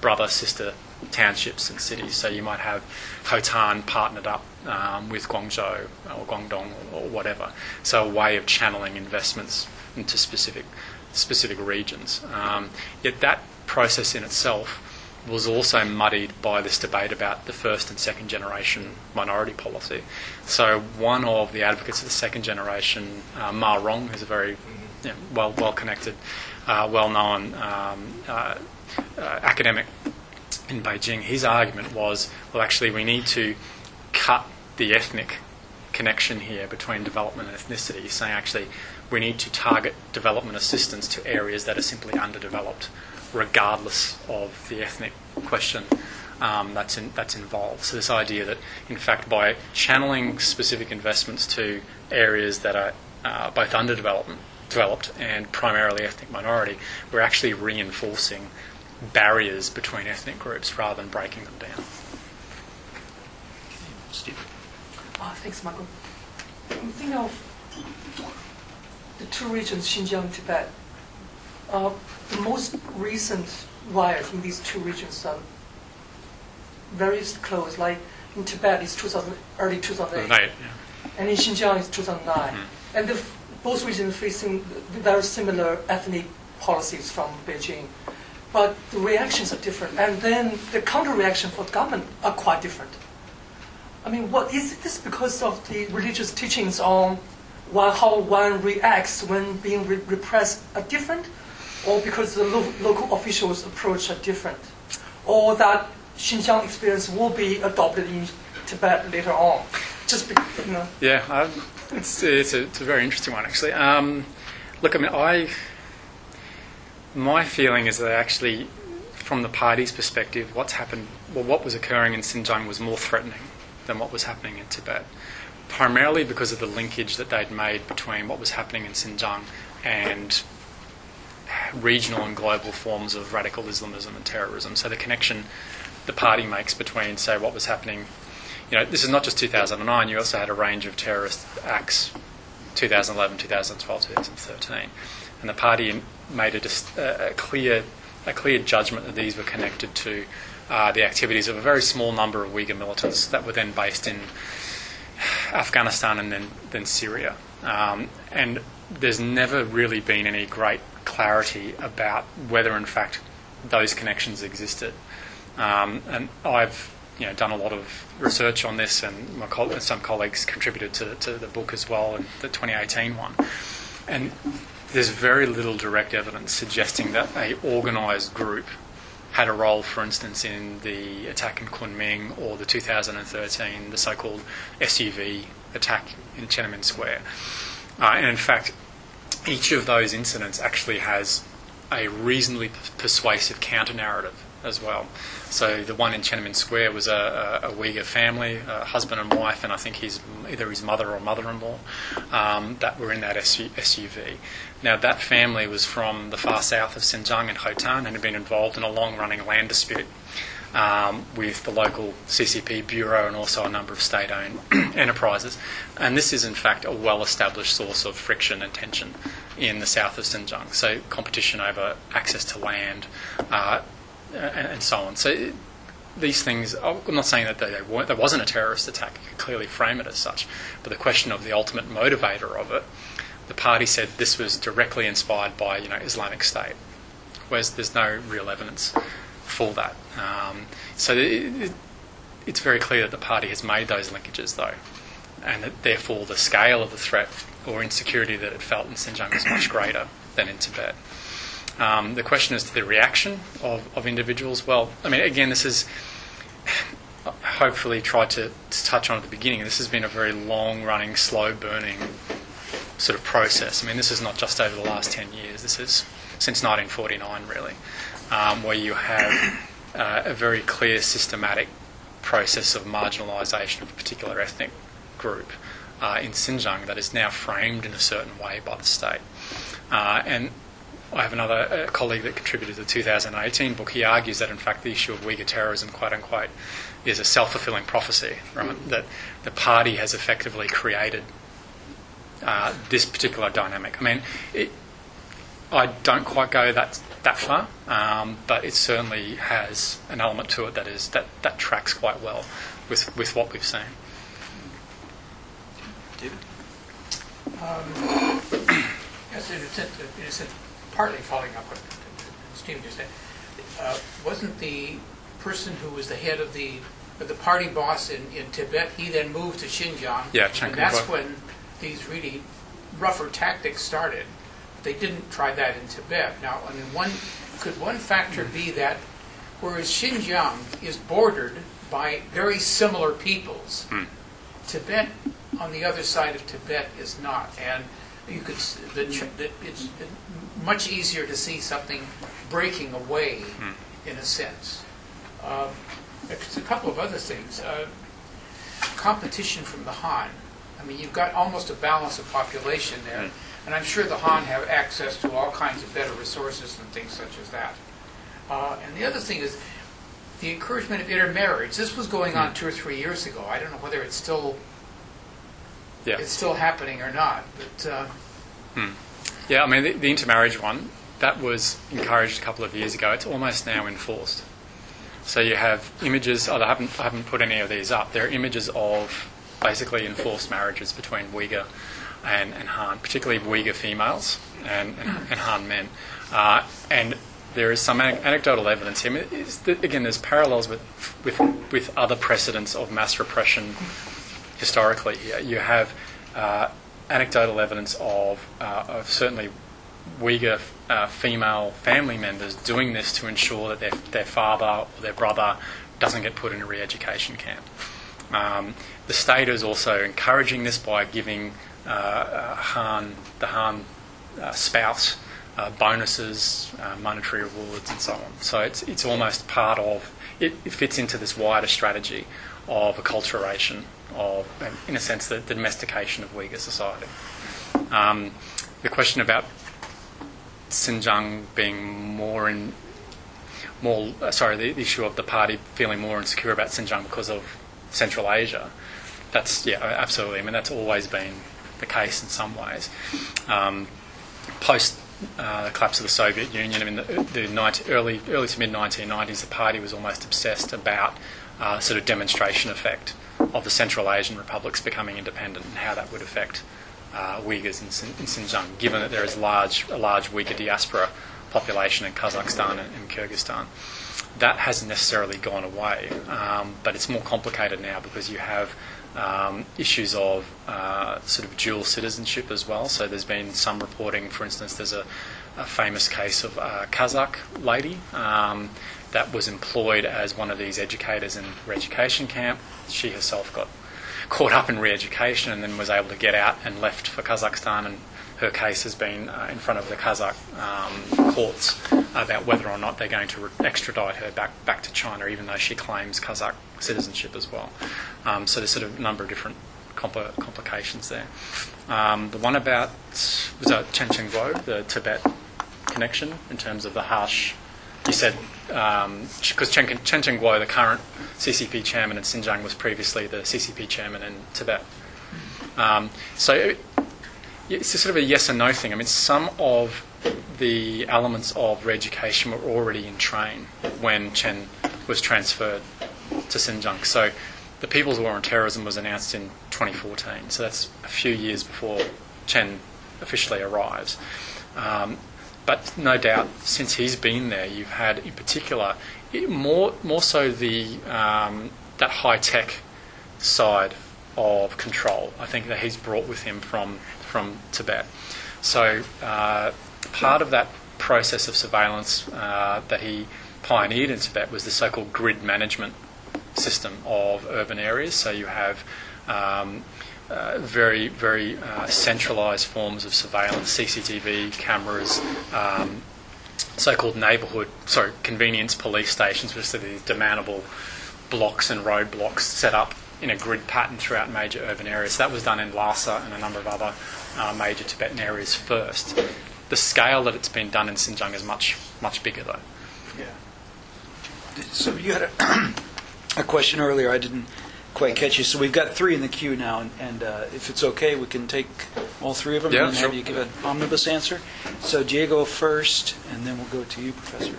brother sister townships and cities. So you might have Hotan partnered up um, with Guangzhou or Guangdong or, whatever. So a way of channeling investments into specific specific regions. Um, yet that process in itself was also muddied by this debate about the first and second generation minority policy. So one of the advocates of the second generation, uh, Ma Rong, who's a very you know, well well connected, uh, well known um, uh, uh, academic in Beijing, his argument was, well, actually, we need to cut the ethnic connection here between development and ethnicity. Saying, actually, we need to target development assistance to areas that are simply underdeveloped, regardless of the ethnic question um, that's in, that's involved. So this idea that, in fact, by channeling specific investments to areas that are uh, both underdeveloped developed and primarily ethnic minority, we're actually reinforcing barriers between ethnic groups rather than breaking them down. Steve. Ah, thanks, Michael. I'm thinking of the two regions, Xinjiang, Tibet. Uh, the most recent riots in these two regions are very close. Like in Tibet, it's 2000, early 2008, Right, yeah. and in Xinjiang, it's 2009. Mm-hmm. And the, both regions facing very similar ethnic policies from Beijing. But the reactions are different, and then the counter reaction for the government are quite different. I mean, what is this because of the religious teachings on one, how one reacts when being re- repressed are different, or because the lo- local officials' approach are different, or that Xinjiang experience will be adopted in Tibet later on? Just be, you know, Yeah, I, it's, it's, a, it's a very interesting one, actually. Um, look, I mean, I. My feeling is that actually, from the party's perspective, what's happened, well, what was occurring in Xinjiang was more threatening than what was happening in Tibet. Primarily because of the linkage that they'd made between what was happening in Xinjiang and regional and global forms of radical Islamism and terrorism. So the connection the party makes between, say, what was happening you know, this is not just 2009. You also had a range of terrorist acts, 2011, 2012, 2013, and the party made a, a, clear, a clear judgment that these were connected to uh, the activities of a very small number of Uyghur militants that were then based in Afghanistan and then then Syria. Um, and there's never really been any great clarity about whether, in fact, those connections existed. Um, and I've you know, done a lot of research on this, and coll- some colleagues contributed to, to the book as well, and the 2018 one. And there's very little direct evidence suggesting that a organised group had a role, for instance, in the attack in Kunming or the 2013, the so-called SUV attack in Tiananmen Square. Uh, and in fact, each of those incidents actually has a reasonably persuasive counter narrative as well. So the one in Tiananmen Square was a, a, a Uyghur family, a husband and wife, and I think either his mother or mother-in-law um, that were in that SUV. Now that family was from the far south of Xinjiang and Hotan and had been involved in a long-running land dispute um, with the local CCP bureau and also a number of state-owned enterprises. And this is in fact a well-established source of friction and tension in the south of Xinjiang. So competition over access to land. Uh, and, and so on. So it, these things, I'm not saying that they weren't, there wasn't a terrorist attack. You could clearly frame it as such. But the question of the ultimate motivator of it, the party said this was directly inspired by you know Islamic State, whereas there's no real evidence for that. Um, so it, it, it's very clear that the party has made those linkages though, and that therefore the scale of the threat or insecurity that it felt in Xinjiang was much greater than in Tibet. Um, the question is to the reaction of, of individuals. Well, I mean, again, this is hopefully tried to, to touch on at the beginning. This has been a very long running, slow burning sort of process. I mean, this is not just over the last 10 years, this is since 1949, really, um, where you have uh, a very clear, systematic process of marginalisation of a particular ethnic group uh, in Xinjiang that is now framed in a certain way by the state. Uh, and I have another uh, colleague that contributed to the 2018 book. He argues that, in fact, the issue of Uyghur terrorism, quote unquote, is a self fulfilling prophecy, right? That the party has effectively created uh, this particular dynamic. I mean, it, I don't quite go that that far, um, but it certainly has an element to it that is that, that tracks quite well with with what we've seen. David? Yes, in a sense, in a sense, partly following up what Steve just said. Uh, wasn't the person who was the head of the of the party boss in, in Tibet? He then moved to Xinjiang. Yeah, Chiang and that's when these really rougher tactics started. They didn't try that in Tibet. Now, I mean, one could one factor be that whereas Xinjiang is bordered by very similar peoples, Tibet, on the other side of Tibet, is not, and you could the, the, it's much easier to see something breaking away, in a sense. Um, there's a couple of other things. Uh, competition from the Han. I mean, you've got almost a balance of population there, and I'm sure the Han have access to all kinds of better resources and things such as that. Uh, and the other thing is the encouragement of intermarriage. This was going on two or three years ago. I don't know whether it's still Yeah. it's still happening or not, but uh, Yeah, I mean, the, the intermarriage one, that was encouraged a couple of years ago. It's almost now enforced. So you have images. Oh, I haven't I haven't put any of these up. There are images of basically enforced marriages between Uyghur and, and Han, particularly Uyghur females and, and, and Han men. Uh, and there is some anecdotal evidence here. I mean, again, there's parallels with, with, with other precedents of mass repression historically here. You have uh, anecdotal evidence of, uh, of certainly Uyghur uh, female family members doing this to ensure that their, their father or their brother doesn't get put in a re education camp. Um, the state is also encouraging this by giving uh, uh, Han, the Han uh, spouse uh, bonuses, monetary rewards, and so on. So it's, it's almost part of, it, it fits into this wider strategy of acculturation, of, in a sense, the, the domestication of Uyghur society. Um, the question about Xinjiang being more in more uh, sorry the, issue of the party feeling more insecure about Xinjiang because of Central Asia. That's yeah absolutely. I mean that's always been the case in some ways. Um, post uh, the collapse of the Soviet Union, I mean the, the 90, early early to mid 1990s, the party was almost obsessed about uh, sort of demonstration effect of the Central Asian republics becoming independent and how that would affect uh, Uyghurs in, in Xinjiang, given that there is large, a large Uyghur diaspora population in Kazakhstan and, and Kyrgyzstan. That hasn't necessarily gone away, um, but it's more complicated now because you have um, issues of uh, sort of dual citizenship as well. So there's been some reporting, for instance, there's a, a famous case of a Kazakh lady um, that was employed as one of these educators in a education camp. She herself got caught up in re-education and then was able to get out and left for Kazakhstan and her case has been uh, in front of the Kazakh um, courts about whether or not they're going to re- extradite her back back to China, even though she claims Kazakh citizenship as well. Um, so there's sort of a number of different compl- complications there. Um, the one about was that Chen Guo, the Tibet connection in terms of the harsh. You said because Chen, Chen Guo, the current CCP chairman in Xinjiang, was previously the CCP chairman in Tibet. Um, so it's a sort of a yes and no thing. I mean, some of the elements of re-education were already in train when Chen was transferred to Xinjiang. So the People's War on Terrorism was announced in 2014. So that's a few years before Chen officially arrives. Um, but no doubt, since he's been there, you've had, in particular, more more so the um, that high tech side of control. I think that he's brought with him from from Tibet. So uh, part of that process of surveillance uh, that he pioneered in Tibet was the so-called grid management system of urban areas. So you have um, uh, very, very uh, centralised forms of surveillance, CCTV cameras, um, so-called neighbourhood, sorry, convenience police stations, which are these demountable blocks and roadblocks set up in a grid pattern throughout major urban areas. So that was done in Lhasa and a number of other uh, major Tibetan areas first. The scale that it's been done in Xinjiang is much, much bigger though. Yeah. So you had a, a question earlier. I didn't quite catch you. So we've got three in the queue now, and, and uh, if it's okay, we can take all three of them Yeah, and sure. have you give an omnibus answer. So Diego first, and then we'll go to you, Professor.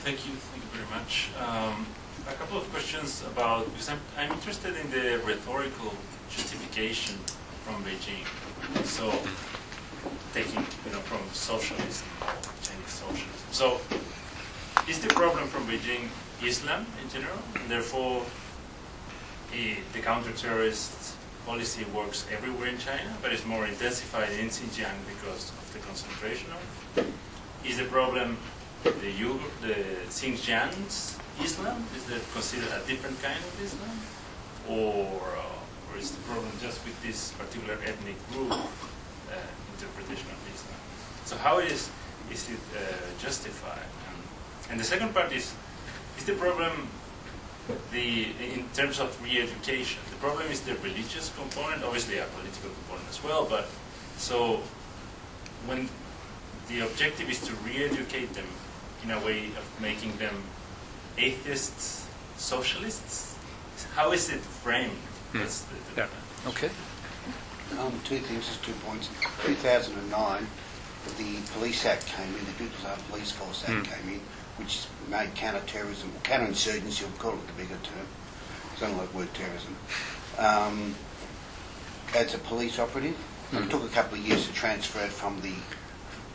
Thank you. Thank you very much. Um, a couple of questions about because I'm, I'm interested in the rhetorical justification from Beijing. So, taking you know from socialism, Chinese socialism. So, is the problem from Beijing Islam in general, and therefore eh, the counter-terrorist policy works everywhere in China, but it's more intensified in Xinjiang because of the concentration of is the problem the Uyghur, the Xinjiang's Islam? Is that considered a different kind of Islam? Or, uh, or is the problem just with this particular ethnic group uh, interpretation of Islam? So how is, is it uh, justified? And, and the second part is, is the problem the, in terms of re-education, the problem is the religious component, obviously a political component as well, but so when the objective is to re-educate them in a way of making them atheists, socialists, how is it framed? Hmm. That's the, the Yeah. Okay. Um, two things, just two points. 2009, the Police Act came in, the People's Armed Police Force Act came in, which made counter-terrorism, counter-insurgency, we'll call it the bigger term, it's not like word terrorism, um, as a police operative. And it took a couple of years to transfer it from the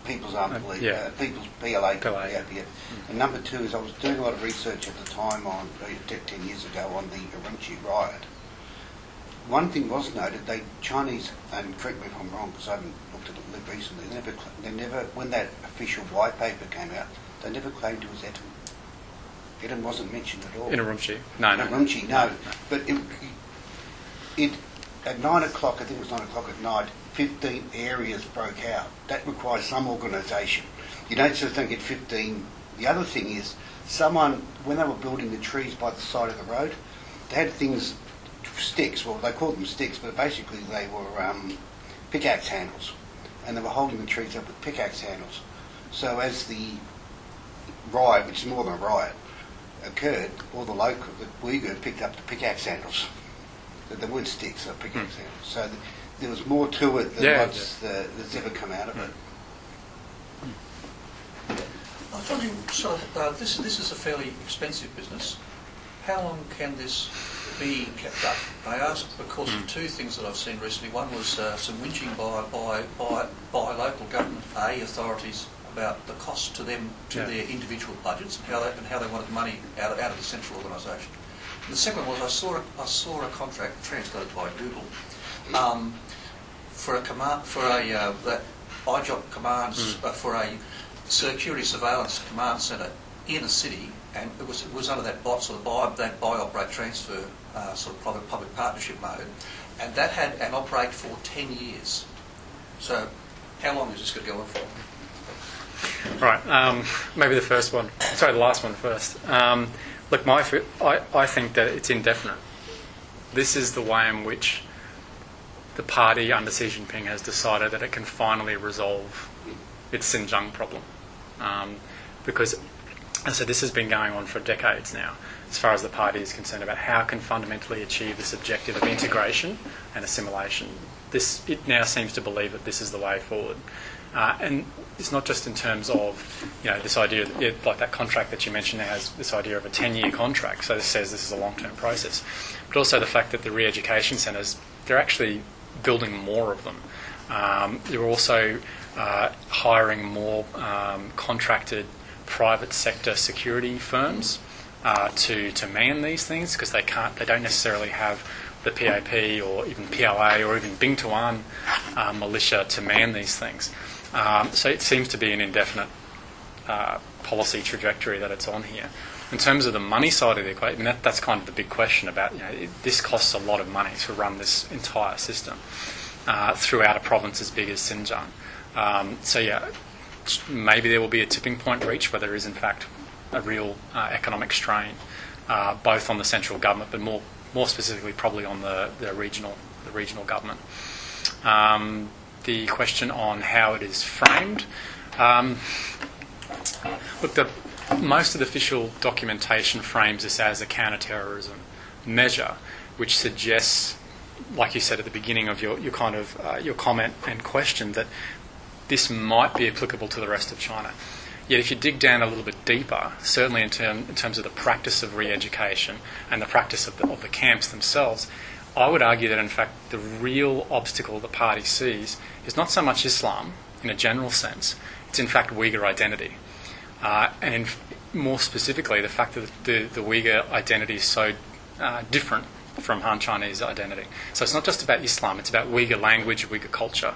People's Armed Uh, Police, yeah. uh, People's PLA to PLA, the yeah. APF. And number two is I was doing a lot of research at the time on, uh, 10 years ago, on the Urumqi riot. One thing was noted, they, Chinese, and correct me if I'm wrong, because I haven't looked at it recently, they never, they never, when that official white paper came out, they never claimed it was ETIM. ETIM wasn't mentioned at all. In Urumqi? No, no. Urumqi, no. But it, it, at nine o'clock, I think it was nine o'clock at night, 15 areas broke out. That requires some organisation. You don't just don't get 15. The other thing is, someone, when they were building the trees by the side of the road, they had things, sticks, well, they called them sticks, but basically they were um, pickaxe handles. And they were holding the trees up with pickaxe handles. So as the riot, which is more than a riot, occurred, all the local, the Uyghur picked up the pickaxe handles. The, the wood sticks are pickaxe handles. So th- there was more to it than Yeah, what's uh, that's ever come out of it. I was wondering, so uh, this, this is a fairly expensive business. How long can this be kept up? I ask because of two things that I've seen recently. One was uh, some whinging by, by, by, by local government A authorities about the cost to them, to Yeah. their individual budgets and how they, and how they wanted money out of, out of the central organisation. The second was I saw, a, I saw a contract translated by Google um, for a command, for a, uh, that IJOP commands, uh, for a security surveillance command centre in a city, and it was it was under that bot sort of buy that buy operate transfer uh, sort of private public partnership mode, and that had an operate for ten years. So, how long is this going to go on for? Right. Um, maybe the first one. Sorry, the last one first. Um, look, my, I, I think that it's indefinite. This is the way in which the party under Xi Jinping has decided that it can finally resolve its Xinjiang problem. Um, because, said, this has been going on for decades now, as far as the party is concerned, about how it can fundamentally achieve this objective of integration and assimilation. This, it now seems to believe that this is the way forward. Uh, and it's not just in terms of, you know, this idea, that, yeah, like that contract that you mentioned has this idea of a 10-year contract, so this says this is a long-term process, but also the fact that the re-education centres, they're actually building more of them. Um, they're also uh, hiring more um, contracted private sector security firms uh, to to man these things because they can't, they don't necessarily have the PAP or even PLA or even Bing Tuan uh, militia to man these things. Um, so it seems to be an indefinite uh, policy trajectory that it's on here. In terms of the money side of the equation, that, that's kind of the big question about, you know, it, this costs a lot of money to run this entire system uh, throughout a province as big as Xinjiang. Um, so, yeah, maybe there will be a tipping point reached where there is, in fact, a real uh, economic strain, uh, both on the central government, but more, more specifically, probably on the, the regional, the regional government. Um, the question on how it is framed. Um, look, the, most of the official documentation frames this as a counter-terrorism measure, which suggests, like you said at the beginning of your, your kind of uh, your comment and question, that this might be applicable to the rest of China. Yet, if you dig down a little bit deeper, certainly in, term, in terms of the practice of re-education and the practice of the, of the camps themselves, I would argue that in fact the real obstacle the party sees is not so much Islam in a general sense; it's in fact Uyghur identity, uh, and in, more specifically the fact that the, the Uyghur identity is so uh, different from Han Chinese identity. So it's not just about Islam; it's about Uyghur language, Uyghur culture,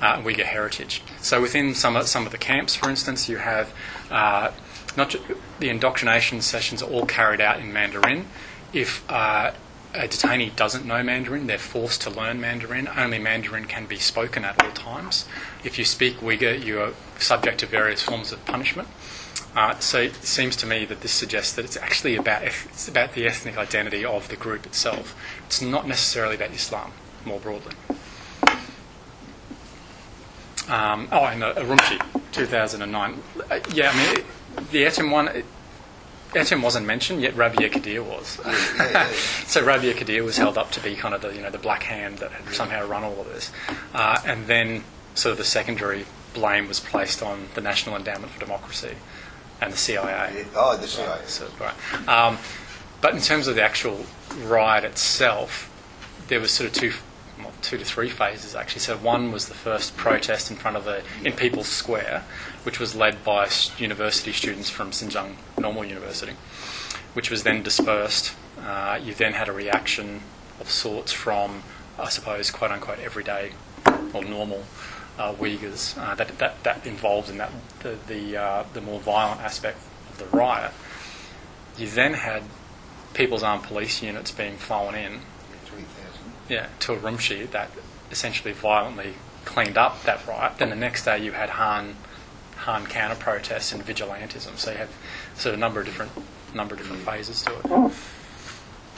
uh, Uyghur heritage. So within some of, some of the camps, for instance, you have uh, not ju- the indoctrination sessions are all carried out in Mandarin. If uh, a detainee doesn't know Mandarin, they're forced to learn Mandarin. Only Mandarin can be spoken at all times. If you speak Uyghur, you are subject to various forms of punishment. Uh, so it seems to me that this suggests that it's actually about it's about the ethnic identity of the group itself. It's not necessarily about Islam more broadly. Um, oh, and uh, Urumqi, 2009. Uh, yeah, I mean, it, the ETIM one, it, ETIM wasn't mentioned, yet Rebiya Kadeer was. so Rebiya Kadeer was held up to be kind of the, you know, the black hand that had somehow run all of this. Uh, and then sort of the secondary blame was placed on the National Endowment for Democracy and the CIA. Oh, the CIA. So, right. Um, but in terms of the actual riot itself, there was sort of two, two to three phases actually. So one was the first protest in front of the in People's Square, which was led by university students from Xinjiang Normal University, which was then dispersed. Uh, you then had a reaction of sorts from, I suppose, quote unquote, everyday or normal uh, Uyghurs uh, that, that that involved in that the the, uh, the more violent aspect of the riot. You then had People's Armed Police units being flown in, 3,000. Yeah, to Urumqi that essentially violently cleaned up that riot. Then the next day you had Han Han counter protests and vigilantism. So you have sort of a number of different number of different phases to it.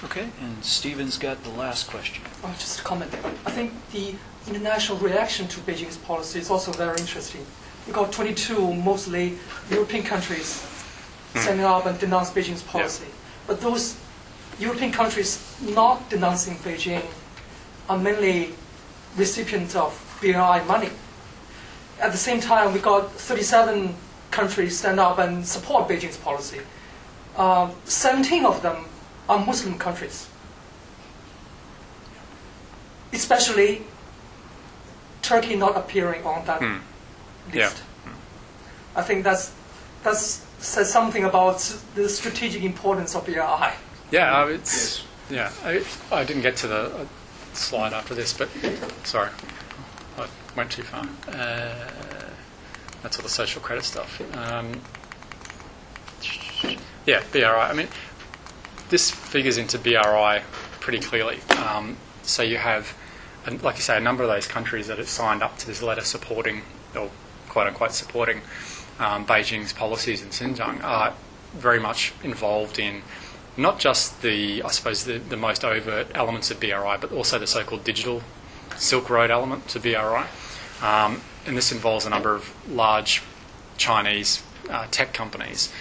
Okay, and Stephen's got the last question. Uh, just a comment. I think the international reaction to Beijing's policy is also very interesting. We got 22 mostly European countries standing up and denouncing Beijing's policy. But those European countries not denouncing Beijing are mainly recipients of BRI money. At the same time, we got 37 countries stand up and support Beijing's policy. Uh, 17 of them are Muslim countries especially Turkey not appearing on that Hmm. list. Yeah. I think that's that's says something about the strategic importance of BRI. Yeah, uh, it's yeah. I, I didn't get to the uh, slide after this, but sorry, I went too far. Uh, that's all the social credit stuff. Um, yeah, BRI. I mean, this figures into BRI pretty clearly. Um, so you have, like you say, a number of those countries that have signed up to this letter supporting, or quote unquote supporting, um, Beijing's policies in Xinjiang are very much involved in not just the, I suppose, the, the most overt elements of BRI, but also the so-called digital Silk Road element to BRI. Um, and this involves a number of large Chinese uh, tech companies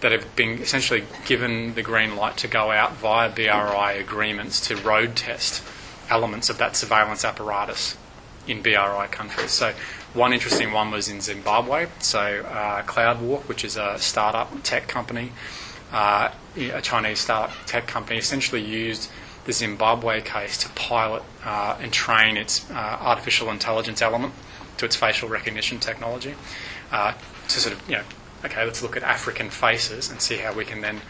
that have been essentially given the green light to go out via BRI agreements to road test elements of that surveillance apparatus in BRI countries. So, one interesting one was in Zimbabwe. So, uh, CloudWalk, which is a startup tech company, uh, a Chinese startup tech company, essentially used the Zimbabwe case to pilot uh, and train its uh, artificial intelligence element to its facial recognition technology uh, to sort of, you know, okay, let's look at African faces and see how we can then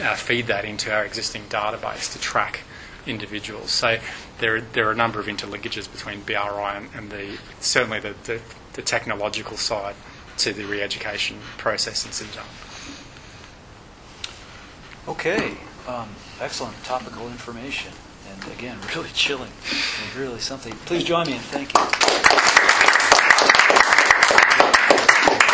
uh, feed that into our existing database to track individuals. So there are, there are a number of interlinkages between BRI and, and the certainly the, the, the technological side to the re-education process in Xinjiang. Okay, um, excellent topical information, and again, really chilling, and really something. Please join me in thanking.